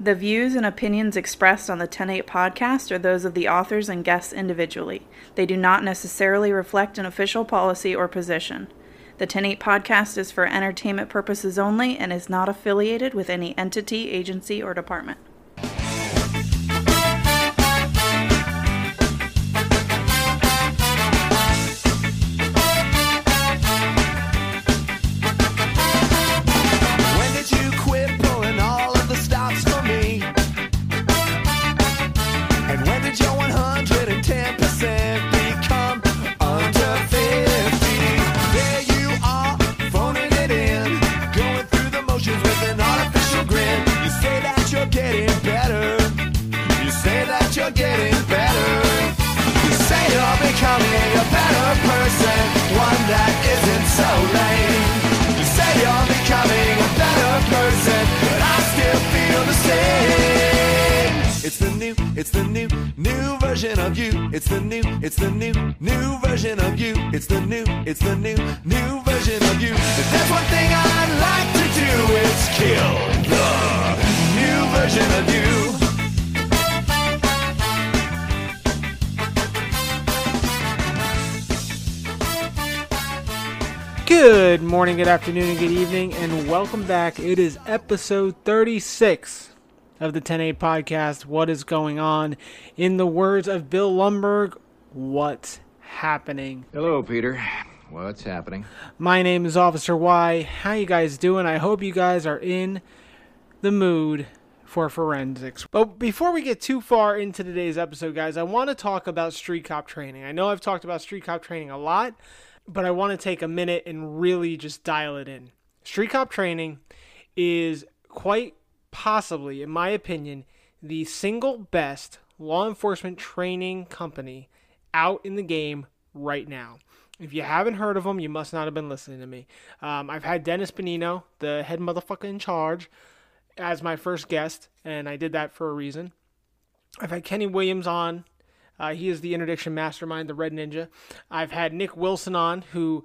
The views and opinions expressed on the 108 podcast are those of the authors and guests individually. They do not necessarily reflect an official policy or position. The 108 podcast is for entertainment purposes only and is not affiliated with any entity, agency, or department. Good afternoon, and good evening, and welcome back. It is episode 36 of the 108 podcast. What is going on? In the words of Bill Lumbergh, what's happening? Hello, Peter. What's happening? My name is Officer Y. How you guys doing? I hope you guys are in the mood for forensics. But before we get too far into today's episode, guys, I want to talk about street cop training. I know I've talked about street cop training a lot, but I want to take a minute and really just dial it in. Street cop training is quite possibly, in my opinion, the single best law enforcement training company out in the game right now. If you haven't heard of them, you must not have been listening to me. Um, I've had Dennis Benigno, the head motherfucker in charge, as my first guest, and I did that for a reason. I've had Kenny Williams on. Uh, he is the interdiction mastermind, the Red Ninja. I've had Nick Wilson on, who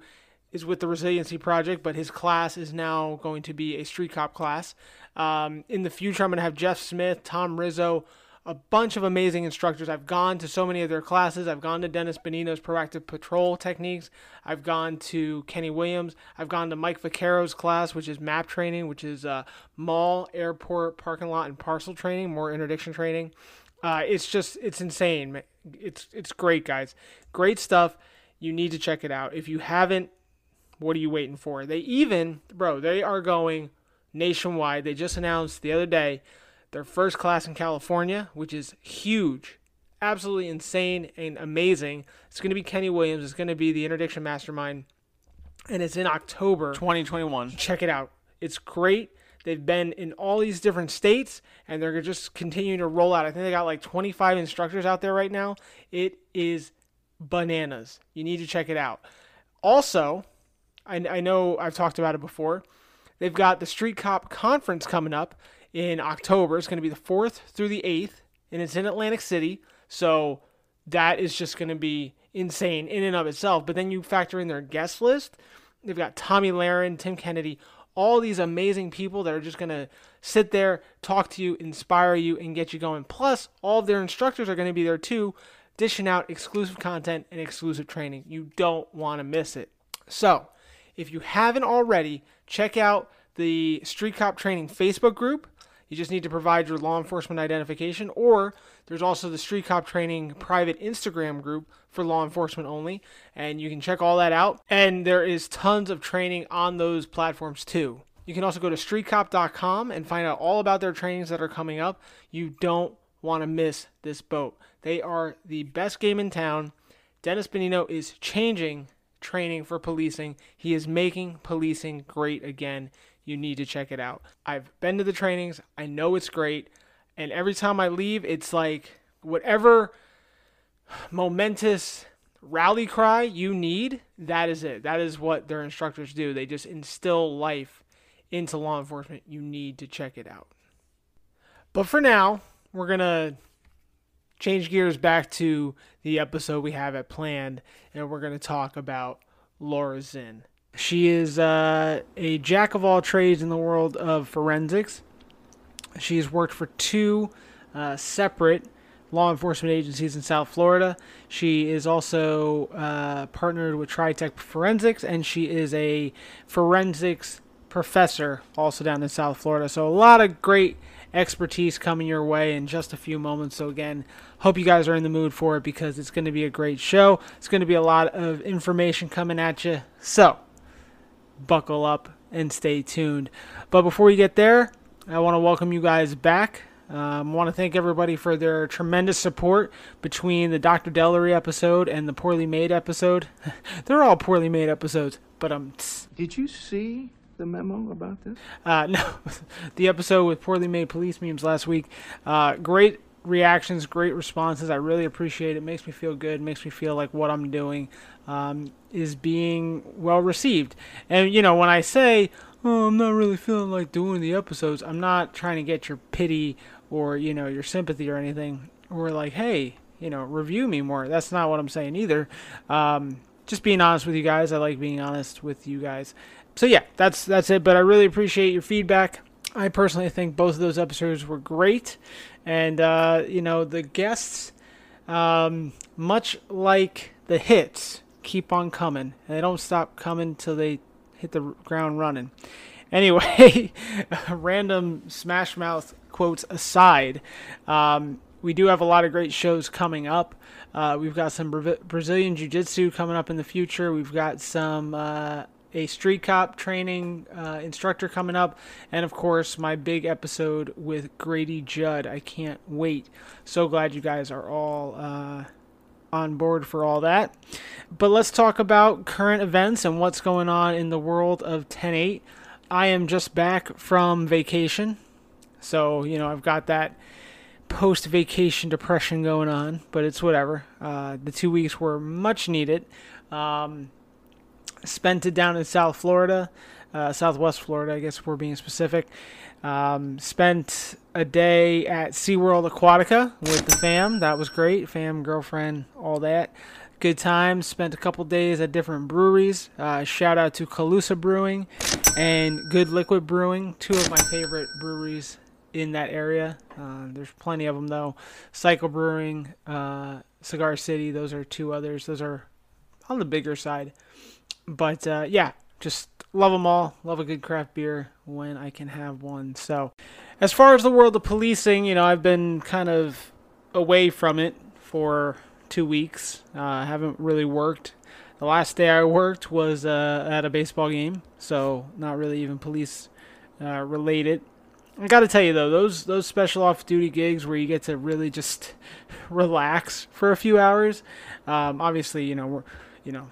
is with the Resiliency Project, but his class is now going to be a street cop class. Um, in the future, I'm going to have Jeff Smith, Tom Rizzo, a bunch of amazing instructors. I've gone to so many of their classes. I've gone to Dennis Benigno's proactive patrol techniques. I've gone to Kenny Williams. I've gone to Mike Vaccaro's class, which is map training, which is uh, mall, airport, parking lot, and parcel training, more interdiction training. Uh, it's just it's insane. It's it's great, guys. Great stuff. You need to check it out. If you haven't, what are you waiting for? They even, bro, they are going nationwide. They just announced the other day their first class in California, which is huge, absolutely insane and amazing. It's going to be Kenny Williams. It's going to be the interdiction mastermind, and it's in October 2021. check it out. It's great. They've been in all these different states and they're just continuing to roll out. I think they got like 25 instructors out there right now. It is bananas. You need to check it out. Also, I, I know I've talked about it before. They've got the Street Cop Conference coming up in October. It's going to be the 4th through the 8th, and it's in Atlantic City. So that is just going to be insane in and of itself. But then you factor in their guest list. They've got Tomi Lahren, Tim Kennedy, all these amazing people that are just going to sit there, talk to you, inspire you, and get you going. Plus, all of their instructors are going to be there too, dishing out exclusive content and exclusive training. You don't want to miss it. So, if you haven't already, check out the Street Cop Training Facebook group. You just need to provide your law enforcement identification, or there's also the Street Cop Training private Instagram group for law enforcement only, and you can check all that out. And there is tons of training on those platforms too. You can also go to streetcop.com and find out all about their trainings that are coming up. You don't want to miss this boat. They are the best game in town. Dennis Benigno is changing training for policing. He is making policing great again. You need to check it out. I've been to the trainings. I know it's great. And every time I leave, it's like whatever momentous rally cry you need, that is it. That is what their instructors do. They just instill life into law enforcement. You need to check it out. But for now, we're going to change gears back to the episode we have at planned, and we're going to talk about Laura Zinn. She is uh, a jack of all trades in the world of forensics. She's worked for two uh, separate law enforcement agencies in South Florida. She is also uh, partnered with Tritech Forensics, and she is a forensics professor also down in South Florida. So a lot of great expertise coming your way in just a few moments. So again, hope you guys are in the mood for it because it's going to be a great show. It's going to be a lot of information coming at you. So buckle up and stay tuned. But before we get there, I want to welcome you guys back. Um, I want to thank everybody for their tremendous support between the Dr. Dellery episode and the Poorly Made episode. They're all poorly made episodes, but um, tss, Did you see the memo about this? uh, no, the episode with poorly made police memes last week. Uh, great reactions, great responses. I really appreciate it. Makes me feel good. Makes me feel like what I'm doing um, is being well received. And you know, when I say, "Oh, I'm not really feeling like doing the episodes," I'm not trying to get your pity or you know your sympathy or anything. Or like, hey, you know, review me more. That's not what I'm saying either. Um, just being honest with you guys. I like being honest with you guys. So yeah, that's that's it. But I really appreciate your feedback. I personally think both of those episodes were great, and uh, you know the guests, um, much like the hits, keep on coming. They don't stop coming till they hit the ground running. Anyway, random Smash Mouth quotes aside, um, we do have a lot of great shows coming up. Uh, we've got some Bra- Brazilian Jiu Jitsu coming up in the future. We've got some uh, a street cop training uh, instructor coming up, and of course my big episode with Grady Judd. I can't wait. So glad you guys are all uh, on board for all that. But let's talk about current events and what's going on in the world of 10-8. I am just back from vacation, so you know I've got that post vacation depression going on, but it's whatever. Uh, the two weeks were much needed. Um, spent it down in South Florida, uh, Southwest Florida, I guess we're being specific. Um, spent a day at SeaWorld Aquatica with the fam. That was great. Fam, girlfriend, all that. Good times. Spent a couple days at different breweries. Uh, shout out to Calusa Brewing and Good Liquid Brewing, two of my favorite breweries in that area. Uh, there's plenty of them though. Cycle Brewing, uh, Cigar City. Those are two others. Those are on the bigger side. But uh, yeah, just love them all. Love a good craft beer when I can have one. So, as far as the world of policing, you know, I've been kind of away from it for two weeks. Uh, I haven't really worked. The last day I worked was uh, at a baseball game, so not really even police uh, related. I got to tell you though, those those special off duty gigs where you get to really just relax for a few hours. Um, obviously, you know we're you know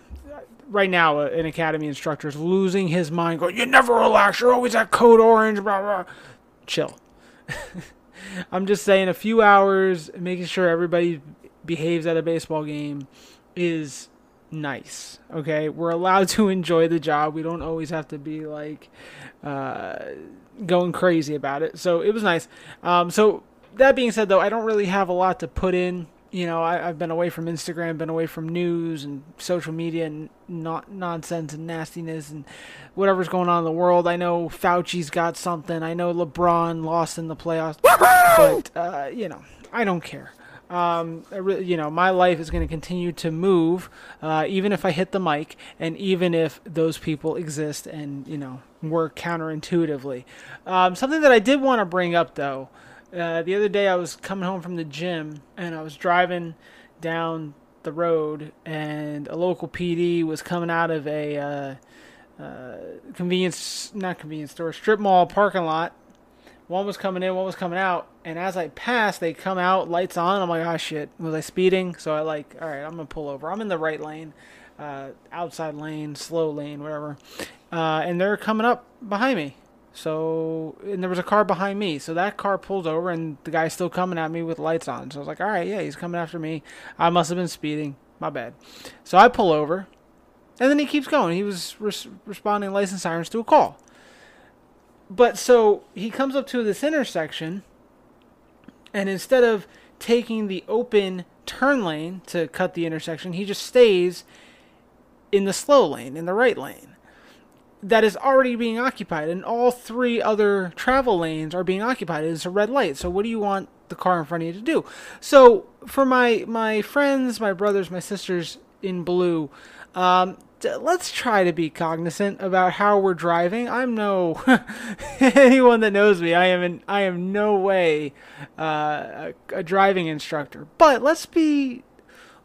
right now uh, an academy instructor is losing his mind, going, "You never relax. You're always at code orange." Blah blah. Chill. I'm just saying, a few hours, making sure everybody behaves at a baseball game is nice. Okay, we're allowed to enjoy the job. We don't always have to be like uh, going crazy about it. So it was nice. Um, so that being said, though, I don't really have a lot to put in. You know, I, I've been away from Instagram, been away from news and social media and not nonsense and nastiness and whatever's going on in the world. I know Fauci's got something. I know LeBron lost in the playoffs, but uh, you know, I don't care um, I re- you know, my life is going to continue to move, uh, even if I hit the mic, and even if those people exist and you know work counterintuitively. Um, something that I did want to bring up though, uh, the other day I was coming home from the gym and I was driving down the road, and a local PD was coming out of a uh, uh, convenience, not convenience store, strip mall parking lot one was coming in, one was coming out, and as I passed, they come out, lights on. I'm like, oh shit, was I speeding? So I like, all right, I'm gonna pull over. I'm in the right lane, uh, outside lane, slow lane, whatever, uh, and they're coming up behind me. So and there was a car behind me, so that car pulls over, and the guy's still coming at me with lights on. So I was like, all right, yeah, he's coming after me. I must have been speeding. My bad. So I pull over, and then he keeps going. He was res- responding license sirens to a call but so he comes up to this intersection and instead of taking the open turn lane to cut the intersection he just stays in the slow lane in the right lane that is already being occupied, and all three other travel lanes are being occupied. It's a red light. So what do you want the car in front of you to do? So for my my friends, my brothers, my sisters in blue, um, let's try to be cognizant about how we're driving. I'm no anyone that knows me. I am in, I am no way uh, a, a driving instructor. But let's be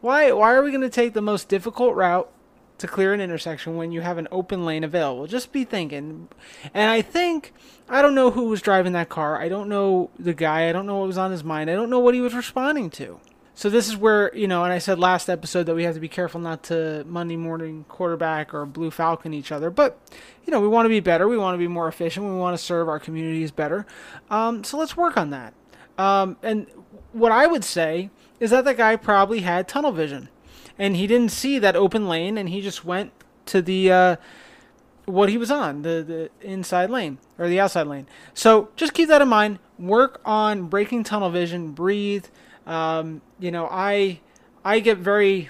why why are we going to take the most difficult route to clear an intersection when you have an open lane available? Just be thinking. And I think I don't know who was driving that car. I don't know the guy. I don't know what was on his mind. I don't know what he was responding to. So this is where, you know, and I said last episode that we have to be careful not to Monday morning quarterback or blue falcon each other. But, you know, we want to be better. We want to be more efficient. We want to serve our communities better. Um, so let's work on that. Um, and what I would say is that the guy probably had tunnel vision, and he didn't see that open lane, and he just went to the uh, what he was on, the the inside lane or the outside lane. So just keep that in mind. Work on breaking tunnel vision. Breathe. Um, you know, I I get very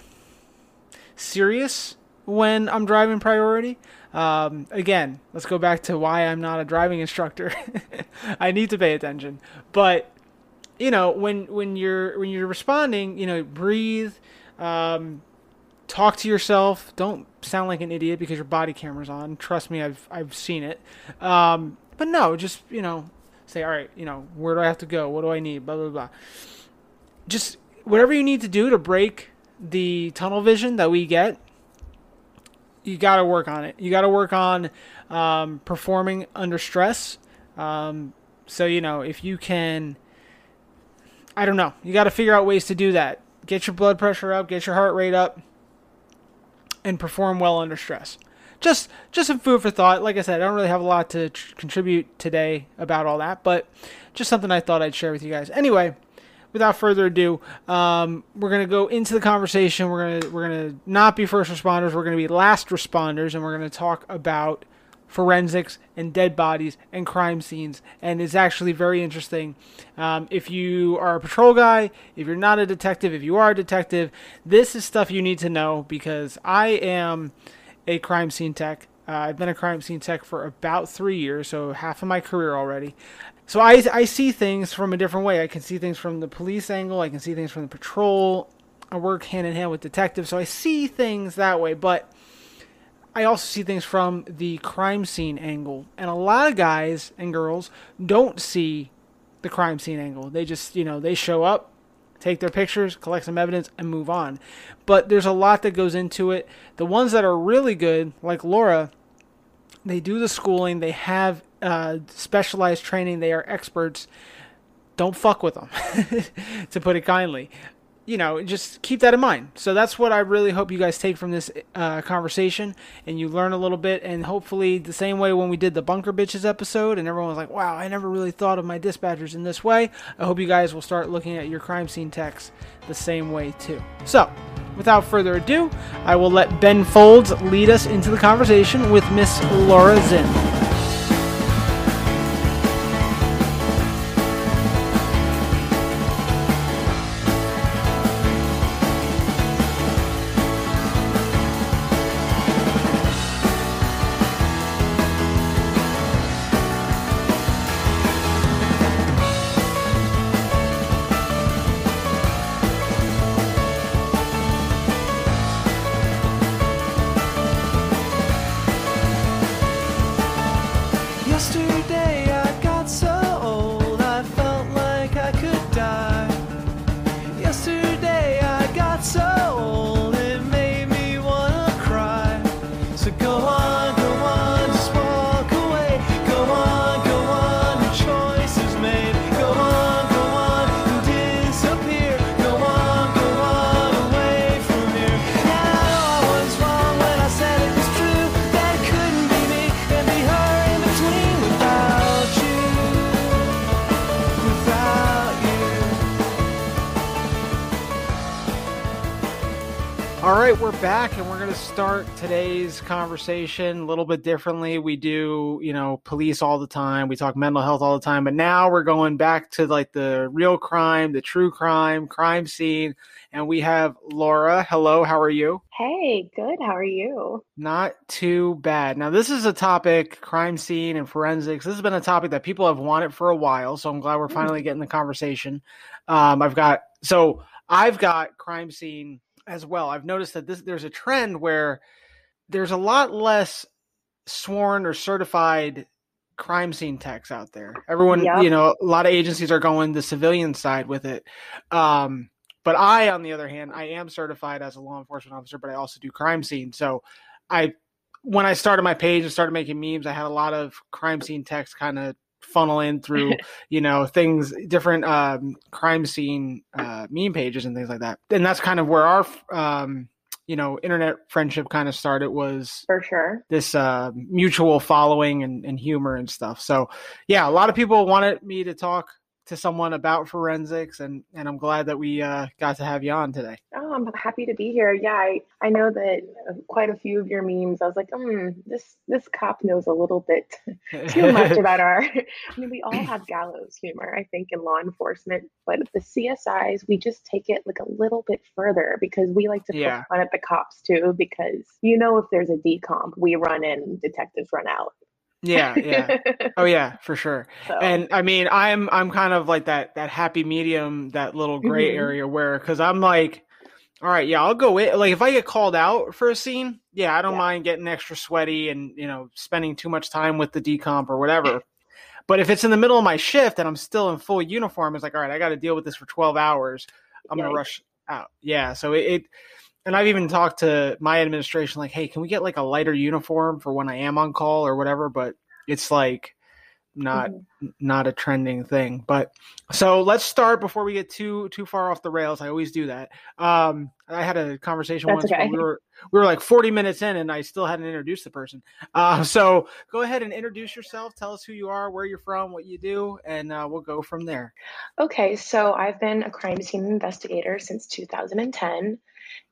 serious when I'm driving priority. Um, again, let's go back to why I'm not a driving instructor. I need to pay attention, but you know when when you're when you're responding, you know, breathe, um, talk to yourself. Don't sound like an idiot because your body camera's on. Trust me, I've I've seen it. Um, but no, just you know, say all right. You know, where do I have to go? What do I need? Blah blah blah. Just whatever you need to do to break the tunnel vision that we get. You got to work on it. You got to work on um, performing under stress. Um, so you know if you can I don't know. You got to figure out ways to do that. Get your blood pressure up, get your heart rate up, and perform well under stress. Just just some food for thought. Like I said, I don't really have a lot to tr- contribute today about all that, but just something I thought I'd share with you guys. Anyway, without further ado, um, we're gonna go into the conversation. We're gonna we're gonna not be first responders. We're gonna be last responders, and we're gonna talk about forensics and dead bodies and crime scenes. And it's actually very interesting. Um, if you are a patrol guy, if you're not a detective, if you are a detective, this is stuff you need to know because I am a crime scene tech. Uh, I've been a crime scene tech for about three years, so half of my career already. So I, I see things from a different way. I can see things from the police angle. I can see things from the patrol. I work hand in hand with detectives, so I see things that way. But I also see things from the crime scene angle. And a lot of guys and girls don't see the crime scene angle. They just, you know, they show up, take their pictures, collect some evidence, and move on. But there's a lot that goes into it. The ones that are really good, like Laura, they do the schooling, they have uh, specialized training, they are experts. Don't fuck with them, to put it kindly you know, just keep that in mind. So that's what I really hope you guys take from this uh, conversation and you learn a little bit. And hopefully, the same way when we did the Bunker Bitches episode and everyone was like, wow, I never really thought of my dispatchers in this way. I hope you guys will start looking at your crime scene techs the same way too. So, without further ado, I will let Ben Folds lead us into the conversation with Miss Laura Zinn. Start today's conversation a little bit differently. We do, you know, police all the time. We talk mental health all the time, but now we're going back to like the real crime, the true crime, crime scene. And we have Laura. Hello, how are you? Hey, good. How are you? Not too bad. Now, this is a topic, crime scene and forensics. This has been a topic that people have wanted for a while. So I'm glad we're finally getting the conversation. Um, I've got, so I've got crime scene as well. I've noticed that this there's a trend where there's a lot less sworn or certified crime scene techs out there. Everyone, Yep. you know, a lot of agencies are going the civilian side with it. Um, but I, on the other hand, I am certified as a law enforcement officer, but I also do crime scene. So I, when I started my page and started making memes, I had a lot of crime scene techs kind of funnel in through you know things different um crime scene uh meme pages and things like that and that's kind of where our um you know internet friendship kind of started was For sure. this uh mutual following and, and humor and stuff so yeah a lot of people wanted me to talk to someone about forensics and and i'm glad that we uh got to have you on today Oh, I'm happy to be here. Yeah, I, I know that uh, quite a few of your memes. I was like, hmm, this this cop knows a little bit too much about our. I mean, we all have gallows humor, I think, in law enforcement, but the CSIs, we just take it like a little bit further because we like to Yeah. fun at the cops too. Because you know, if there's a decomp, we run in, detectives run out. Yeah yeah. Oh yeah for sure. So, and i mean i'm i'm kind of like that that happy medium that little gray Mhm. area where because i'm like all right yeah i'll go in like if i get called out for a scene yeah i don't Yeah. mind getting extra sweaty and you know spending too much time with the decomp or whatever. But if it's in the middle of my shift and i'm still in full uniform it's like all right i got to deal with this for 12 hours. I'm gonna rush out. Yeah so it, it and I've even talked to my administration, like, hey, can we get like a lighter uniform for when I am on call or whatever? But it's like not Mhm. not a trending thing. But so let's start before we get too too far off the rails. I always do that. Um, I had a conversation That's once where okay. we were we were like 40 minutes in and I still hadn't introduced the person. Uh, so go ahead and introduce yourself. Tell us who you are, where you're from, what you do, and uh, we'll go from there. Okay, so I've been a crime scene investigator since 2010,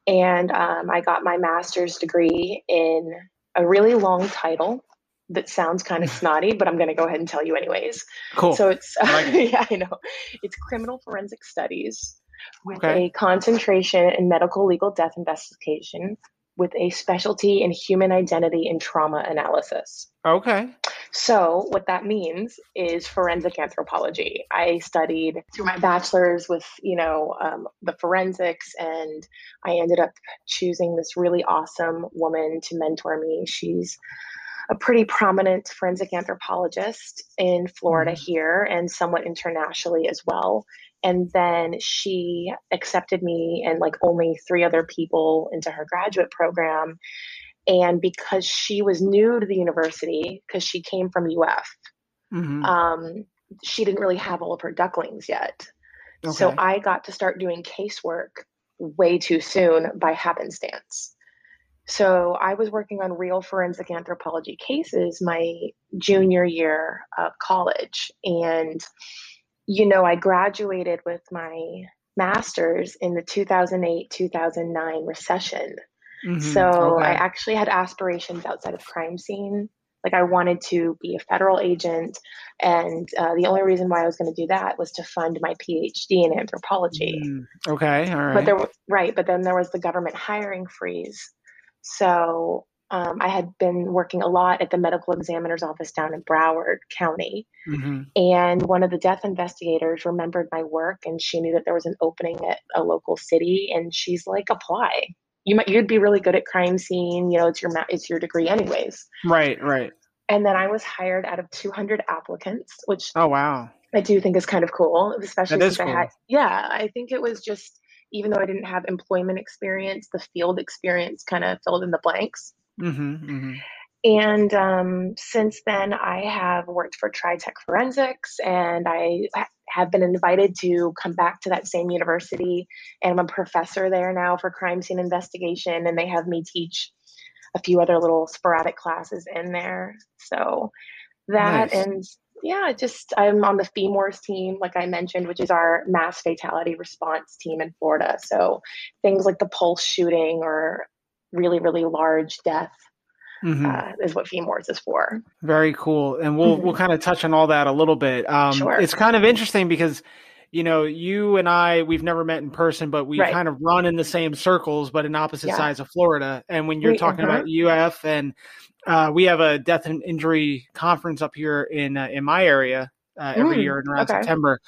and um, I got my master's degree in a really long title that sounds kind of snotty, but I'm going to go ahead and tell you anyways. Cool. So it's I like it. yeah, I know. It's criminal forensic studies with Okay. a concentration in medical legal death investigation with a specialty in human identity and trauma analysis. okay. So, what that means is forensic anthropology. I studied through my bachelor's with, you know, um, the forensics, and I ended up choosing this really awesome woman to mentor me. She's a pretty prominent forensic anthropologist in Florida here and somewhat internationally as well. And then she accepted me and like only three other people into her graduate program. And because she was new to the university, because she came from UF, Mhm. um, she didn't really have all of her ducklings yet. So I got to start doing casework way too soon by happenstance. So I was working on real forensic anthropology cases my junior year of college. And, you know, I graduated with my master's in the 2008 2009 recession. Mhm. So I actually had aspirations outside of crime scene. Like I wanted to be a federal agent, and uh, the only reason why I was going to do that was to fund my PhD in anthropology. Mm, okay. All right. But there, wa- right, but then there was the government hiring freeze. So um, I had been working a lot at the medical examiner's office down in Broward County, Mhm. and one of the death investigators remembered my work, and she knew that there was an opening at a local city, and she's like, "Apply. You might, you'd be really good at crime scene. You know, it's your ma- it's your degree, anyways." Right. Right. And then I was hired out of 200 applicants, which Oh wow. I do think is kind of cool, especially since I had, yeah, I think it was just, even though I didn't have employment experience, the field experience kind of filled in the blanks. Mm-hmm, mm-hmm. And um, since then, I have worked for TriTech Forensics, and I have been invited to come back to that same university. And I'm a professor there now for crime scene investigation, and they have me teach a few other little sporadic classes in there. So that Nice. and yeah, just I'm on the FEMORS team, like I mentioned, which is our mass fatality response team in Florida. So things like the pulse shooting or really, really large death Mhm. uh, is what FEMORS is for. Very cool, and we'll we'll kind of touch on all that a little bit. Um, Mm-hmm. Sure. It's kind of interesting because you know you and I we've never met in person, but we Right. kind of run in the same circles, but in opposite Yeah. sides of Florida. And when you're We- talking about UF, and uh, we have a death and injury conference up here in uh, in my area uh, every Mm, year in around okay. September,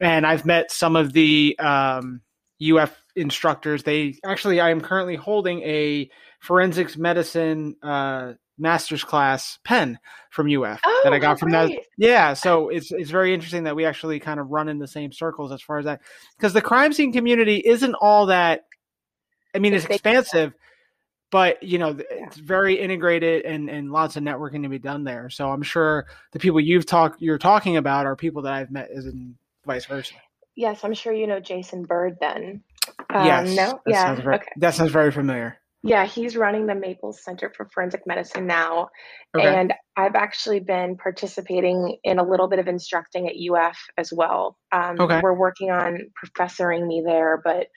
and I've met some of the um, UF instructors. They actually, I am currently holding a forensics medicine uh, master's class pen from UF Oh, that I got how from that. Yeah, so it's it's very interesting that we actually kind of run in the same circles as far as that, because the crime scene community isn't all that. I mean, it's It's expansive, but you know, it's very integrated and and lots of networking to be done there. So I'm sure the people you've talked you're talking about are people that I've met, as in vice versa. Yes, I'm sure you know Jason Byrd then. Um, yes, No? that Yeah. sounds very, okay. that sounds very familiar. Yeah, he's running the Maples Center for Forensic Medicine now. Okay, And I've actually been participating in a little bit of instructing at UF as well. Um, Okay. We're working on professoring me there, but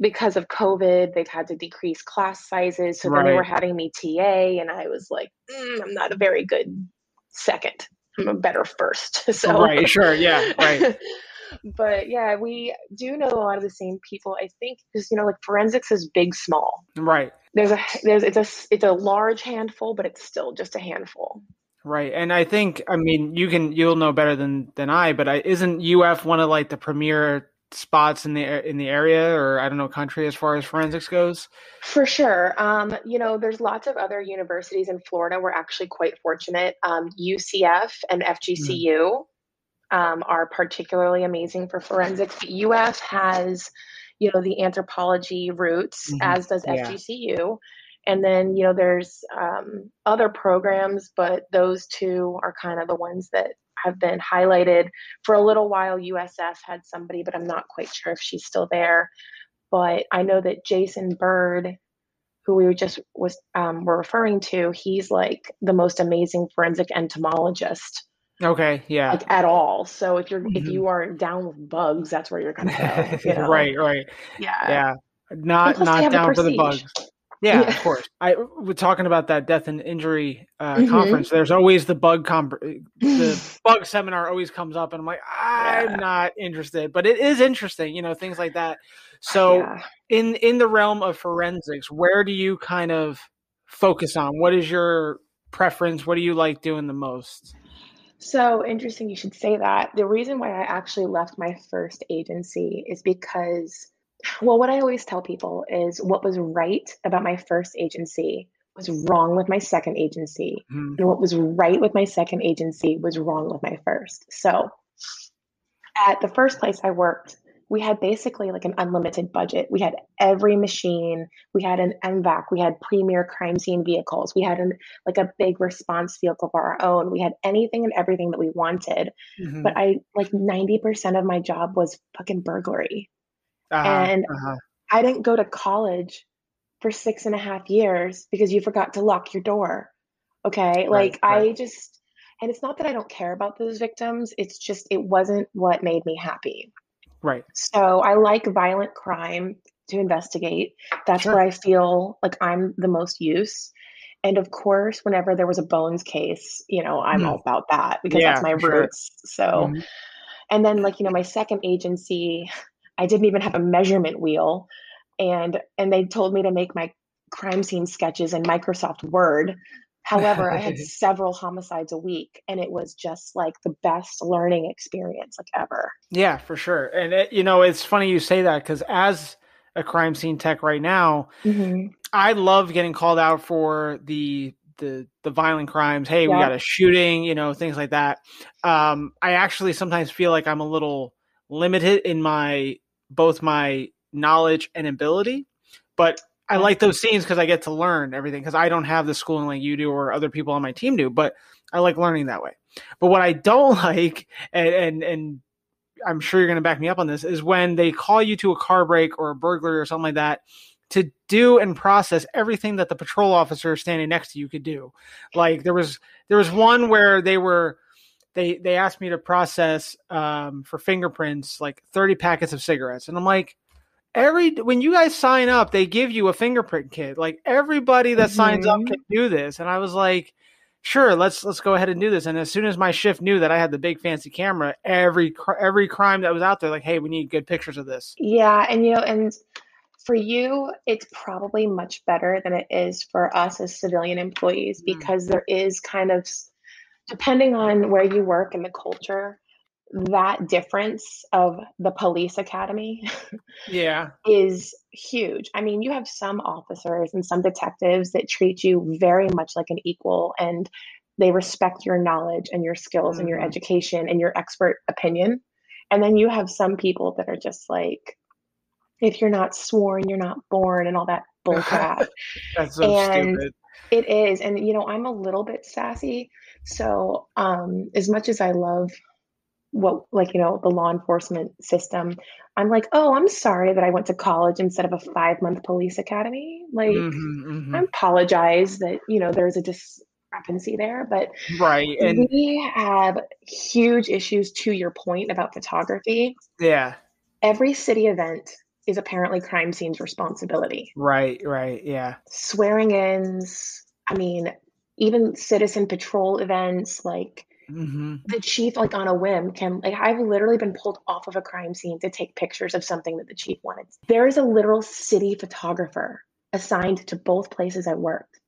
because of COVID, they've had to decrease class sizes. So then they were having me TA, and I was like, mm, I'm not a very good second. I'm a better first. So right, sure, yeah, right, but yeah, we do know a lot of the same people. I think because you know, like forensics is big, small right. there's a there's it's a it's a large handful, but it's still just a handful. Right, and I think I mean you can you'll know better than than I, but I, isn't UF one of like the premier spots in the in the area or I don't know country as far as forensics goes? For sure. Um, you know, there's lots of other universities in Florida. We're actually quite fortunate. Um, UCF and FGCU um, are particularly amazing for forensics. UF has, you know, the anthropology roots, Mhm. as does Yeah. FGCU. And then, you know, there's um, other programs, but those two are kind of the ones that have been highlighted. For a little while, USF had somebody, but I'm not quite sure if she's still there. But I know that Jason Byrd, who we were just was um, were referring to, he's like the most amazing forensic entomologist, Okay, yeah, like at all. So if you're if Mhm. you are down with bugs, that's where you're gonna go. You know? right, right, Yeah. yeah, not not down for the bugs. Yeah, Yeah. of course. I we're talking about that death and injury uh, Mhm. conference. There's always the bug com- the bug seminar always comes up, and I'm like, I'm Yeah. not interested, but it is interesting, you know, things like that. So yeah. in in the realm of forensics, where do you kind of focus on? What is your preference? What do you like doing the most? So interesting you should say that. The reason why I actually left my first agency is because, well, what I always tell people is what was right about my first agency was wrong with my second agency. Mhm. And what was right with my second agency was wrong with my first. So at the first place I worked, we had basically like an unlimited budget. We had every machine. We had an M-Vac. We had premier crime scene vehicles. We had an like a big response vehicle of our own. We had anything and everything that we wanted. Mhm. But I like 90% of my job was fucking burglary. Uh-huh, and- uh-huh. I didn't go to college for six and a half years because you forgot to lock your door. Okay. Like right. I just, and it's not that I don't care about those victims. It's just, it wasn't what made me happy. Right. So I like violent crime to investigate. That's Sure. where I feel like I'm the most use. And of course, whenever there was a bones case, you know, I'm Hmm. all about that because Yeah, that's my for sure. roots. So, Mhm. and then like, you know, my second agency, I didn't even have a measurement wheel. And and they told me to make my crime scene sketches in Microsoft Word. However, I had several homicides a week and it was just like the best learning experience like ever. Yeah, for sure. And it, you know, it's funny you say that because as a crime scene tech right now, I love getting called out for the the the violent crimes. Hey, we got a shooting, you know, things like that. Um, I actually sometimes feel like I'm a little limited in my both my knowledge and ability, but I like those scenes because I get to learn everything because I don't have the schooling like you do or other people on my team do, but I like learning that way. But what I don't like, and and, and I'm sure you're going to back me up on this, is when they call you to a car break or a burglary or something like that to do and process everything that the patrol officer standing next to you could do. Like there was there was one where they were they they asked me to process um, for fingerprints like 30 packets of cigarettes, and I'm like, every when you guys sign up, they give you a fingerprint kit. Like everybody that signs up Mhm. can do this, and I was like. Sure, let's let's go ahead and do this. And as soon as my shift knew that I had the big fancy camera, every every crime that was out there, like, hey, we need good pictures of this. Yeah, and you know, and for you, it's probably much better than it is for us as civilian employees Mm. because there is kind of, depending on where you work and the culture, that difference of the police academy Yeah, is huge. I mean, you have some officers and some detectives that treat you very much like an equal and they respect your knowledge and your skills and your Mhm. education and your expert opinion. And then you have some people that are just like, if you're not sworn, you're not born, and all that bullcrap. that's so And- stupid. it is. And, you know, I'm a little bit sassy. So, um, as much as I love what, like, you know, the law enforcement system, I'm like, oh, I'm sorry that I went to college instead of a five month police academy. Like, Mhm, mhm. I apologize that, you know, there's a discrepancy there, but Right, and we have huge issues to your point about photography. yeah, Every city event is apparently crime scene's responsibility. right, right, yeah. Swearing ins, I mean, even citizen patrol events, like hmm the chief, like on a whim, can like I've literally been pulled off of a crime scene to take pictures of something that the chief wanted. There is a literal city photographer assigned to both places I worked.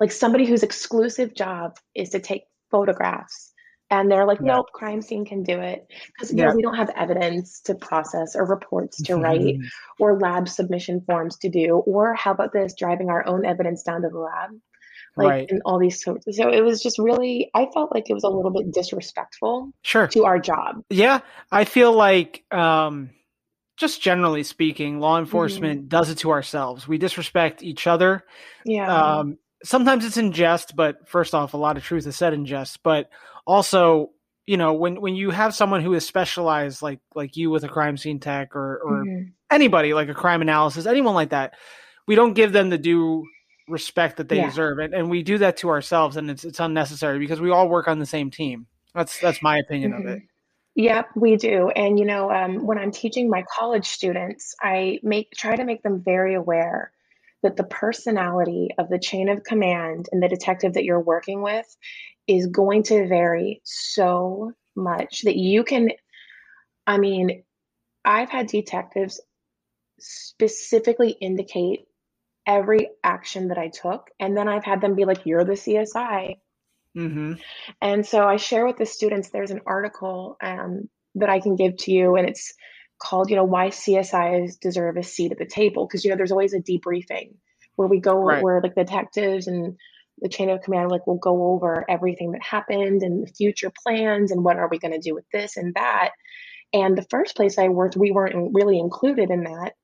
Like somebody whose exclusive job is to take photographs. And they're like, Yeah. nope, crime scene can do it. Because Yeah. we don't have evidence to process or reports to write or lab submission forms to do. Or how about this, driving our own evidence down to the lab? Like Right. and all these sorts. So it was just really I felt like it was a little bit disrespectful Sure. to our job. Yeah, I feel like, um, just generally speaking, law Mm-hmm. enforcement does it to ourselves. We disrespect each other. Yeah. Um, sometimes it's in jest, but first off, a lot of truth is said in jest. But also, you know, when when you have someone who is specialized, like like you with a crime scene tech, or or Mhm. anybody like a crime analysis, anyone like that, we don't give them the due respect that they Yeah. deserve, and, and we do that to ourselves, and it's it's unnecessary because we all work on the same team. That's that's my opinion of it. Yep, we do. And you know, um, when I'm teaching my college students, I make try to make them very aware that the personality of the chain of command and the detective that you're working with is going to vary so much that you can. I mean, I've had detectives specifically indicate every action that I took, and then I've had them be like, "You're the CSI." hmm And so I share with the students, there's an article um, that I can give to you, and it's called, you know, Why CSIs Deserve a Seat at the Table. Because, you know, there's always a debriefing where we go, Right. where like the detectives and the chain of command, like, we'll go over everything that happened and the future plans and what are we going to do with this and that. And the first place I worked, we weren't really included in that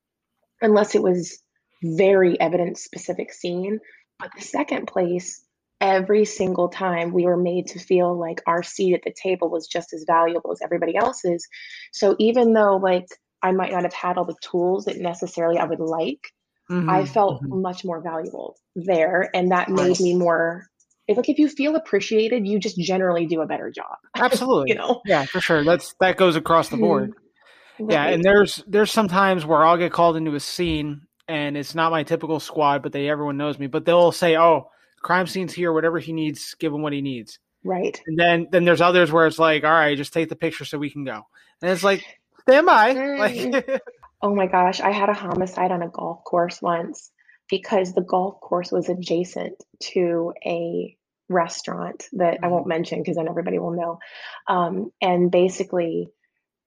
unless it was very evidence specific scene. But the second place, every single time we were made to feel like our seat at the table was just as valuable as everybody else's. So even though like I might not have had all the tools that necessarily I would like, I mm-hmm, felt mm-hmm. much more valuable there. And that made me more if like if you feel appreciated, you just generally do a better job. absolutely. you know? Yeah, for sure. That's that goes across the board. Mm-hmm. Yeah, Right. and there's there's some times where I'll get called into a scene and it's not my typical squad, but they everyone knows me. But they'll say, "Oh, crime scene's here. Whatever he needs, give him what he needs." right. And then then there's others where it's like, "All right, just take the picture so we can go." And it's like, "Stand by." Like, Oh my gosh, I had a homicide on a golf course once because the golf course was adjacent to a restaurant that I won't mention because then everybody will know. Um, and basically,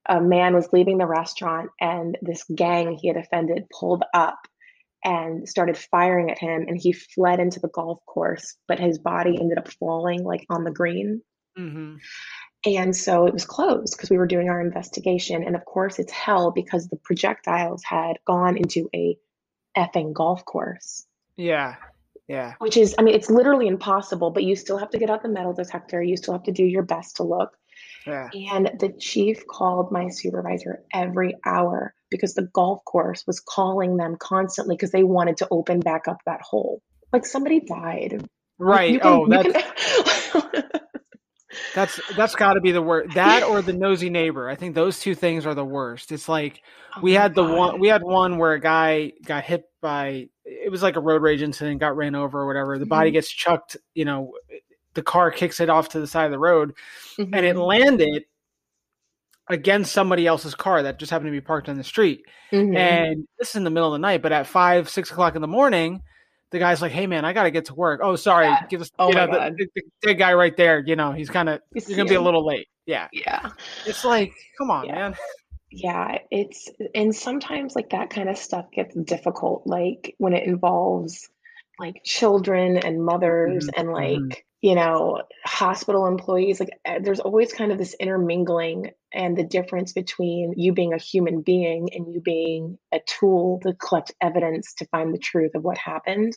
a man was leaving the restaurant, and this gang he had offended pulled up and started firing at him, and he fled into the golf course, but his body ended up falling like on the green. Mhm. And so it was closed because we were doing our investigation. And of course, it's hell because the projectiles had gone into a effing golf course, yeah, yeah, which is, I mean, it's literally impossible, but you still have to get out the metal detector. You still have to do your best to look. Yeah. And the chief called my supervisor every hour because the golf course was calling them constantly because they wanted to open back up that hole. Like somebody died. Right. can- oh, that's can- That's that's got to be the worst. That or the nosy neighbor. I think those two things are the worst. It's like Oh we had the one we had one where a guy got hit by it was like a road rage incident, got ran over or whatever. The body Mhm. gets chucked, you know, the car kicks it off to the side of the road and it Mhm. landed against somebody else's car that just happened to be parked on the street. Mhm. And this is in the middle of the night, but at five, six o'clock in the morning, the guy's like, "Hey, man, I gotta get to work." Oh, sorry, Yeah. give us. Oh you know, the, God. the, the dead guy right there. You know, he's kind of You you're gonna be a little late. Yeah, yeah. it's like, come on, Yeah. man. Yeah, it's and sometimes like that kind of stuff gets difficult, like when it involves like children and mothers Mhm, and like, mhm. You know, hospital employees. Like eh, there's always kind of this intermingling and the difference between you being a human being and you being a tool to collect evidence to find the truth of what happened.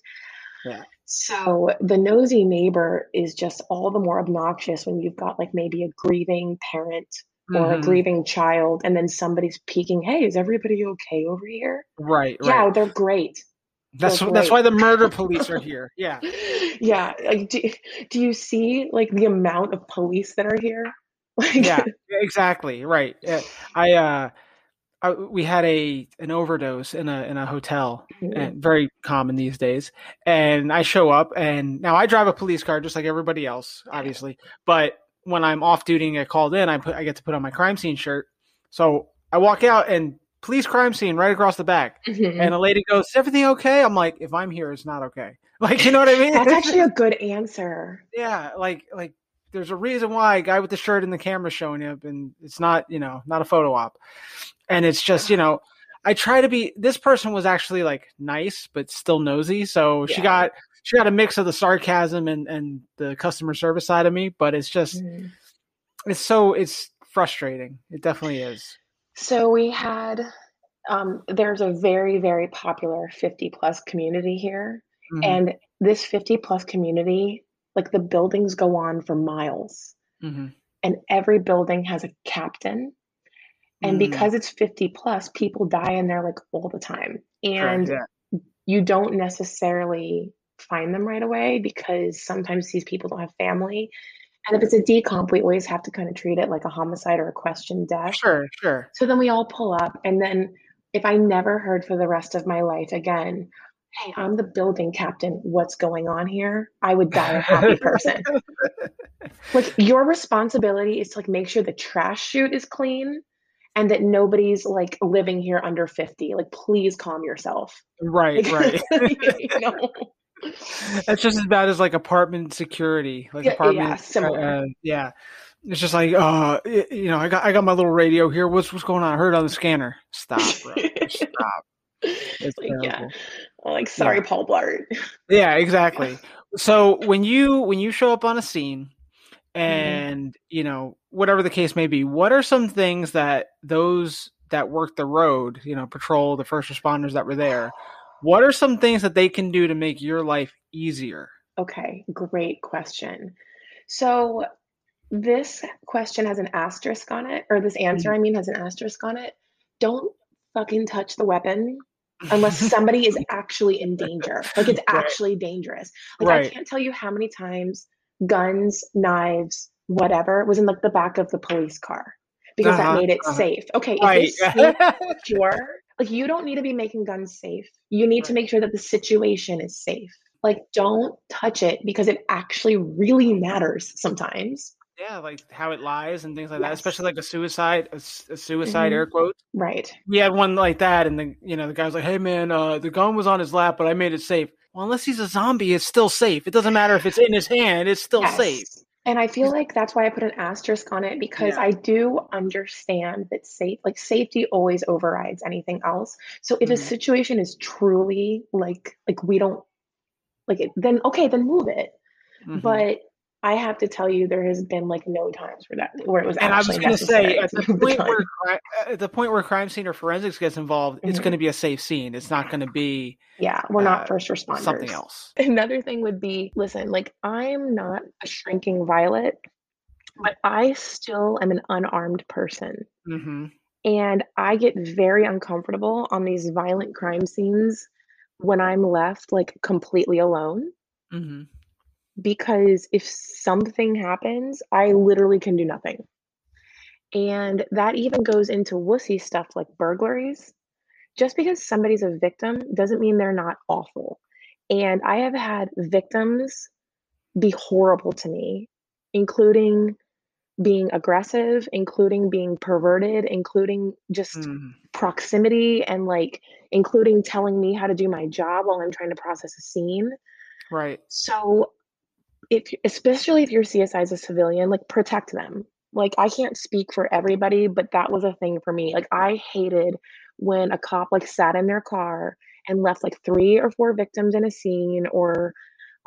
Yeah. So the nosy neighbor is just all the more obnoxious when you've got like maybe a grieving parent or a Mhm. grieving child and then somebody's peeking hey is everybody okay over here Right, yeah right. they're great That's that's why the murder police are here. Yeah. yeah like do, do you see like the amount of police that are here like yeah exactly right i uh I, we had a an overdose in a in a hotel Mhm. and very common these days and i show up and now i drive a police car just like everybody else obviously but when i'm off duty and get called in i put i get to put on my crime scene shirt so i walk out and police crime scene right across the back Mhm. and a lady goes is everything okay i'm like if i'm here it's not okay like you know what i mean that's actually a good answer yeah, like like there's a reason why a guy with the shirt and the camera showing up, and it's not you know not a photo op, and it's just you know I try to be. This person was actually like nice, but still nosy, so she got she got a mix of the sarcasm and and the customer service side of me, but it's just Mhm. it's so it's frustrating. It definitely is. So we had um, there's a very very popular 50 plus community here. Mhm, and this 50 plus community like the buildings go on for miles. Mhm. and every building has a captain. And Mm, because it's 50 plus people die in there like all the time. And yeah. you don't necessarily find them right away because sometimes these people don't have family and if it's a decomp we always have to kind of treat it like a homicide or a question death. Sure, sure. so then we all pull up and then if i never heard for the rest of my life again hey i'm the building captain. What's going on here? I would die a happy person. Like your responsibility is to like make sure the trash chute is clean and that nobody's like living here under 50 like please calm yourself. Right, Like, right. you know That's just as bad as like apartment security, like Yeah, yeah, apartment. similar. Uh, yeah, it's just like, uh, you know, I got I got my little radio here. What's what's going on? I heard on the scanner. Stop, bro. Stop. It's Like, yeah like sorry Yeah. paul blart Yeah, exactly. So when you when you show up on a scene, Mm-hmm. and you know whatever the case may be, what are some things that those that work the road, you know, patrol, the first responders that were there, what are some things that they can do to make your life easier? Okay, great question. So this question has an asterisk on it, or this answer, I mean, has an asterisk on it. Don't fucking touch the weapon unless somebody is actually in danger. Like it's Right. actually dangerous. Like I can't tell you how many times guns, knives, whatever was in like the back of the police car because Uh-huh, that made it uh-huh. safe. Okay, if Right. it's secure, like you don't need to be making guns safe. You need to make sure that the situation is safe. Like don't touch it because it actually really matters sometimes. yeah, like how it lies and things like that, especially like a suicide, a suicide Mhm. air quotes. Right. We had one like that, and the you know the guy's like, "Hey man, uh, the gun was on his lap, but I made it safe." Well, unless he's a zombie, it's still safe. It doesn't matter if it's in his hand; it's still safe. And I feel like that's why I put an asterisk on it because Yeah. I do understand that safe, like safety always overrides anything else. So if a Mhm. situation is truly like, like we don't like it, then okay, then move it. Mhm. But I have to tell you, there has been like no times where that where it was and I was going to say, at the point where at the point where crime scene or forensics gets involved, it's Mhm. going to be a safe scene. It's not going to be Yeah, we're uh, not first responders. something else. Another thing would be listen, like I'm not a shrinking violet, but I still am an unarmed person. hmm And I get very uncomfortable on these violent crime scenes when I'm left like completely alone hmm because if something happens, I literally can do nothing. And that even goes into wussy stuff like burglaries. Just because somebody's a victim doesn't mean they're not awful. And I have had victims be horrible to me, including being aggressive, including being perverted, including just Mm, proximity and like including telling me how to do my job while I'm trying to process a scene. right. So if especially if your CSI is a civilian, like protect them. Like I can't speak for everybody, but that was a thing for me. Like I hated when a cop like sat in their car and left like three or four victims in a scene or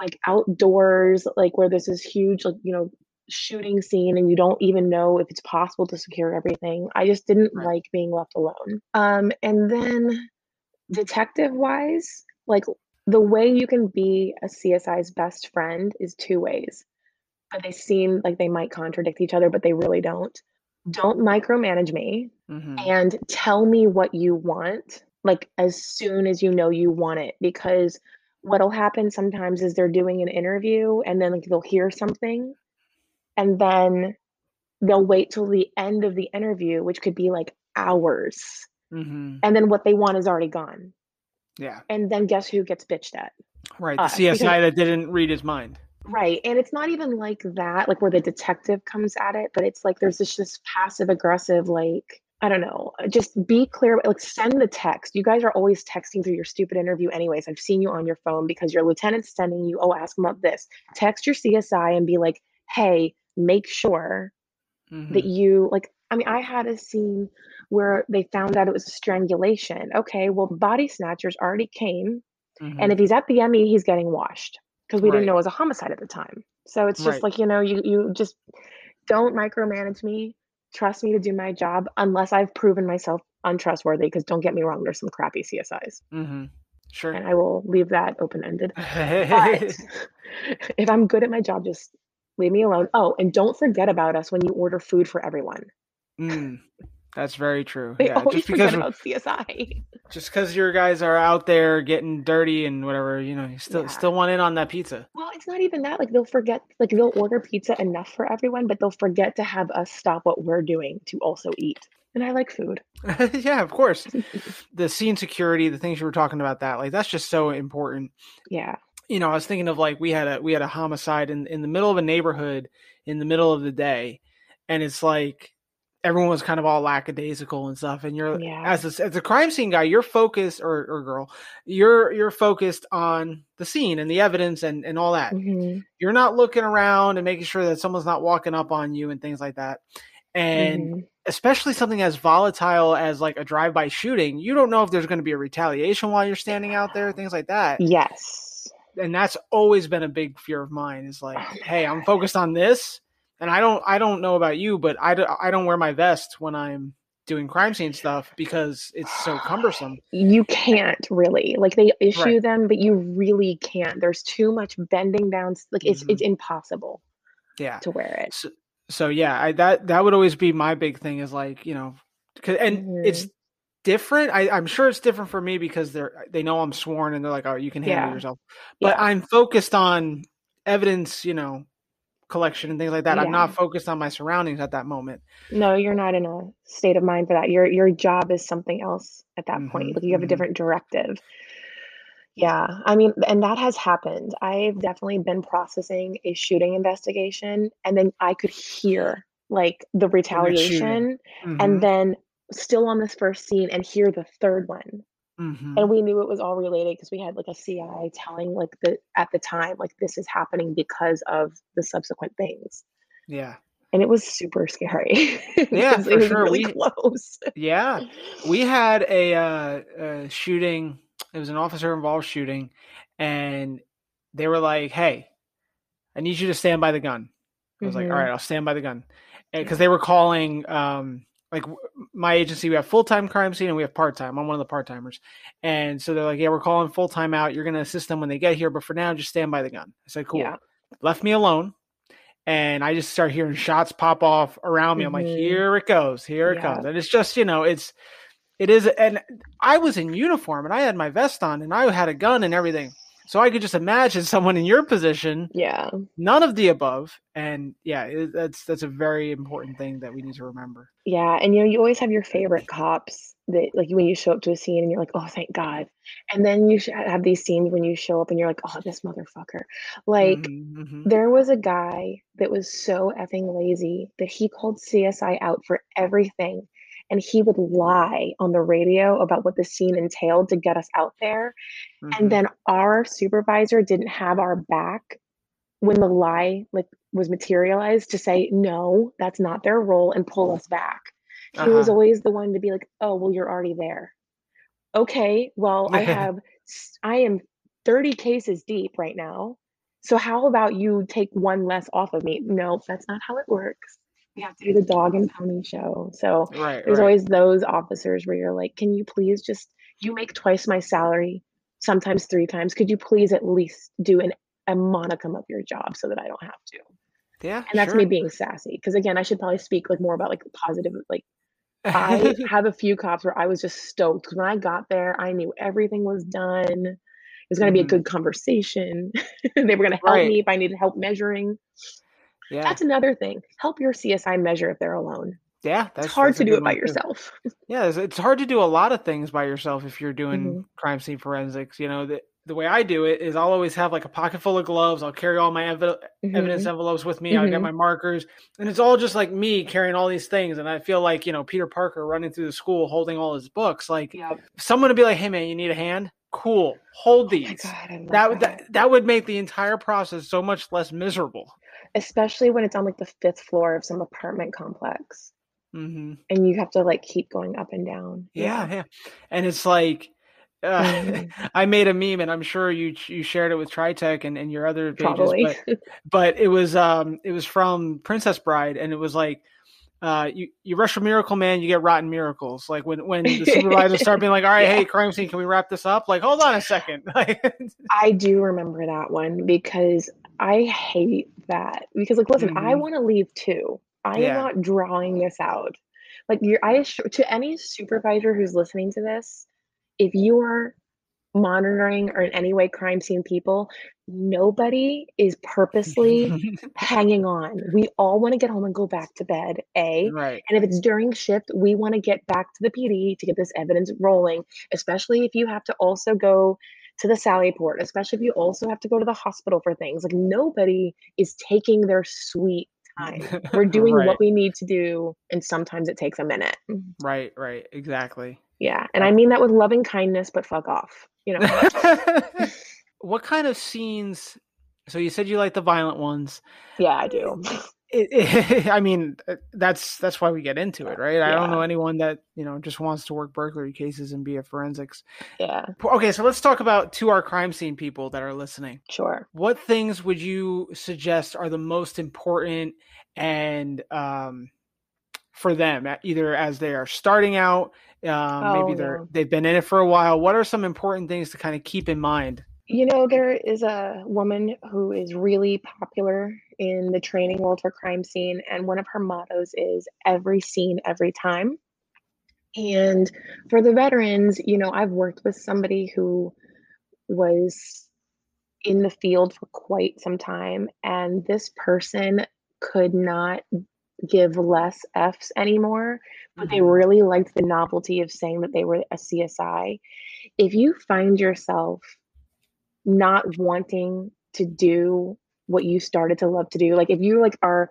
like outdoors, like where there's this huge like, you know, shooting scene and you don't even know if it's possible to secure everything. I just didn't Right. like being left alone. Um and then detective wise, like the way you can be a CSI's best friend is two ways. But they seem like they might contradict each other, but they really don't. Don't micromanage me hmm and tell me what you want, like as soon as you know you want it. Because what'll happen sometimes is they're doing an interview and then like they'll hear something and then they'll wait till the end of the interview, which could be like hours. hmm And then what they want is already gone. Yeah. And then guess who gets bitched at? Right. The us, because- CSI that didn't read his mind. Right. And it's not even like that, like where the detective comes at it, but it's like there's this just passive aggressive, like, I don't know, just be clear, like send the text. You guys are always texting through your stupid interview, anyways. I've seen you on your phone because your lieutenant's sending you, oh, ask about this. Text your CSI and be like, hey, make sure Mhm. that you, like, I mean, I had a scene where they found out it was a strangulation. Okay, well, body snatchers already came. Mhm. And if he's at the ME, he's getting washed because we Right. didn't know it was a homicide at the time. So it's just Right. like, you know, you you just don't micromanage me. Trust me to do my job unless I've proven myself untrustworthy because don't get me wrong, there's some crappy CSIs. hmm Sure. And I will leave that open-ended. But if I'm good at my job, just leave me alone. Oh, and don't forget about us when you order food for everyone. Mm, that's very true. They yeah. always Just because forget about CSI. just because your guys are out there getting dirty and whatever, you know, you still Yeah. still want in on that pizza. Well, it's not even that. Like they'll forget, like they'll order pizza enough for everyone, but they'll forget to have us stop what we're doing to also eat. And I like food. yeah, of course. the scene security, the things you were talking about, that like that's just so important. Yeah. You know, I was thinking of like we had a we had a homicide in in the middle of a neighborhood in the middle of the day, and it's like everyone was kind of all lackadaisical and stuff. And you're Yeah. as a, as a crime scene guy, you're focused or or girl, you're you're focused on the scene and the evidence and and all that. Mhm. You're not looking around and making sure that someone's not walking up on you and things like that. And Mhm. especially something as volatile as like a drive-by shooting, you don't know if there's going to be a retaliation while you're standing out there, things like that. Yes. And that's always been a big fear of mine is like, Oh hey, I'm focused on this, and I don't I don't know about you, but I, do, I don't wear my vest when I'm doing crime scene stuff because it's so cumbersome. You can't really. Like they issue Right. them, but you really can't. There's too much bending down. Like it's Mhm. it's impossible Yeah. to wear it. So, so yeah, I that that would always be my big thing is like, you know, 'cause- and it's different. I, I'm sure it's different for me because they're they know I'm sworn and they're like, oh, you can handle Yeah. yourself. But Yeah. I'm focused on evidence, you know, collection and things like that. I'm not focused on my surroundings at that moment. No, you're not in a state of mind for that. Your your job is something else at that Mhm, point. Like you have mhm. a different directive. Yeah, I mean, and that has happened. I've definitely been processing a shooting investigation, and then I could hear like the retaliation, Mhm, and then still on this first scene, and hear the third one. Mhm. And we knew it was all related because we had like a CI telling like the at the time like this is happening because of the subsequent things, yeah, and it was super scary. Yeah, for it was sure. really We- close. yeah. We had a, uh, uh shooting. It was an officer involved shooting, and they were like, "Hey, I need you to stand by the gun." I was like, Mhm. "All right, I'll stand by the gun," because they were calling. Um, like my agency, we have full time crime scene and we have part time. I'm one of the part timers, and so they're like, "Yeah, we're calling full time out. You're going to assist them when they get here, but for now, just stand by the gun." I said, "Cool." Yeah. Left me alone, and I just start hearing shots pop off around me. I'm like, Mhm. "Here it goes, here it Yeah. comes," and it's just you know, it's it is, and I was in uniform and I had my vest on and I had a gun and everything. So I could just imagine someone in your position, Yeah. none of the above, and yeah, it, that's that's a very important thing that we need to remember. Yeah, and you know, you always have your favorite cops that, like, when you show up to a scene and you're like, "Oh, thank God," and then you have these scenes when you show up and you're like, "Oh, this motherfucker!" Like, Mhm, mhm. there was a guy that was so effing lazy that he called CSI out for everything, and he would lie on the radio about what the scene entailed to get us out there, Mhm. and then our supervisor didn't have our back when the lie like was materialized to say no that's not their role and pull us back. He was Uh-huh. always the one to be like oh well you're already there. Okay well i have I am 30 cases deep right now so how about you take one less off of me? No that's not how it works we have to do the dog and pony show so right, there's right. always those officers where you're like, can you please just, you make twice my salary, sometimes three times. Could you please at least do an, a monicum of your job so that I don't have to? yeah, And that's sure. me being sassy. Because again, I should probably speak like more about like positive, like I have a few cops where I was just stoked. 'cause when I got there, I knew everything was done. It was going to be a Mhm. good conversation. they were going to help Right. me if I needed help measuring. Yeah, That's another thing. Help your CSI measure if they're alone. yeah. That's It's hard that's to do it by too. yourself. Yeah, it's, it's hard to do a lot of things by yourself if you're doing Mhm. crime scene forensics. You know, the the way I do it is I'll always have like a pocket full of gloves. I'll carry all my Mhm. evidence envelopes with me. I'll get Mhm. my markers, and it's all just like me carrying all these things. And I feel like you know Peter Parker running through the school holding all his books. Like Yep. someone would be like, "Hey man, you need a hand? Cool, hold Oh these." God, that would that. that, that would make the entire process so much less miserable. Especially when it's on like the fifth floor of some apartment complex hmm and you have to like keep going up and down. Yeah, yeah. And it's like uh, Mhm. I made a meme and I'm sure you you shared it with TriTech and, and your other pages, probably. but but it was um it was from Princess Bride and it was like uh you, you rush for Miracle Man, you get rotten miracles. Like when when the supervisors start being like, All right, Yeah. hey, crime scene, can we wrap this up? Like, hold on a second. Like I do remember that one because I hate that. Because like listen, I Mhm. want to leave too. I Yeah. am not drawing this out. Like you're I assure to any supervisor who's listening to this, if you are monitoring or in any way crime scene people, nobody is purposely hanging on. We all want to get home and go back to bed, A. right. And if it's during shift, we want to get back to the PD to get this evidence rolling, especially if you have to also go to the Sally port, especially if you also have to go to the hospital for things. Like nobody is taking their sweet time. We're doing right. what we need to do, and sometimes it takes a minute. Right, right, exactly. Yeah. And I mean that with loving kindness, but fuck off. You know. what kind of scenes so you said you like the violent ones yeah, I do. it, it, I mean, uh, that's that's why we get into it, right? I don't know anyone that you know just wants to work burglary cases and be a forensics. Yeah, Okay, so let's talk about to our crime scene people that are listening. sure. What things would you suggest are the most important and um, for them, either as they are starting out, um, Oh, maybe they're yeah. they've been in it for a while. What are some important things to kind of keep in mind? You know, there is a woman who is really popular in the training world for crime scene, and one of her mottos is every scene, every time. And for the veterans, you know, I've worked with somebody who was in the field for quite some time, and this person could not give less F's anymore, but they Mhm. really liked the novelty of saying that they were a CSI. If you find yourself not wanting to do what you started to love to do, like if you like are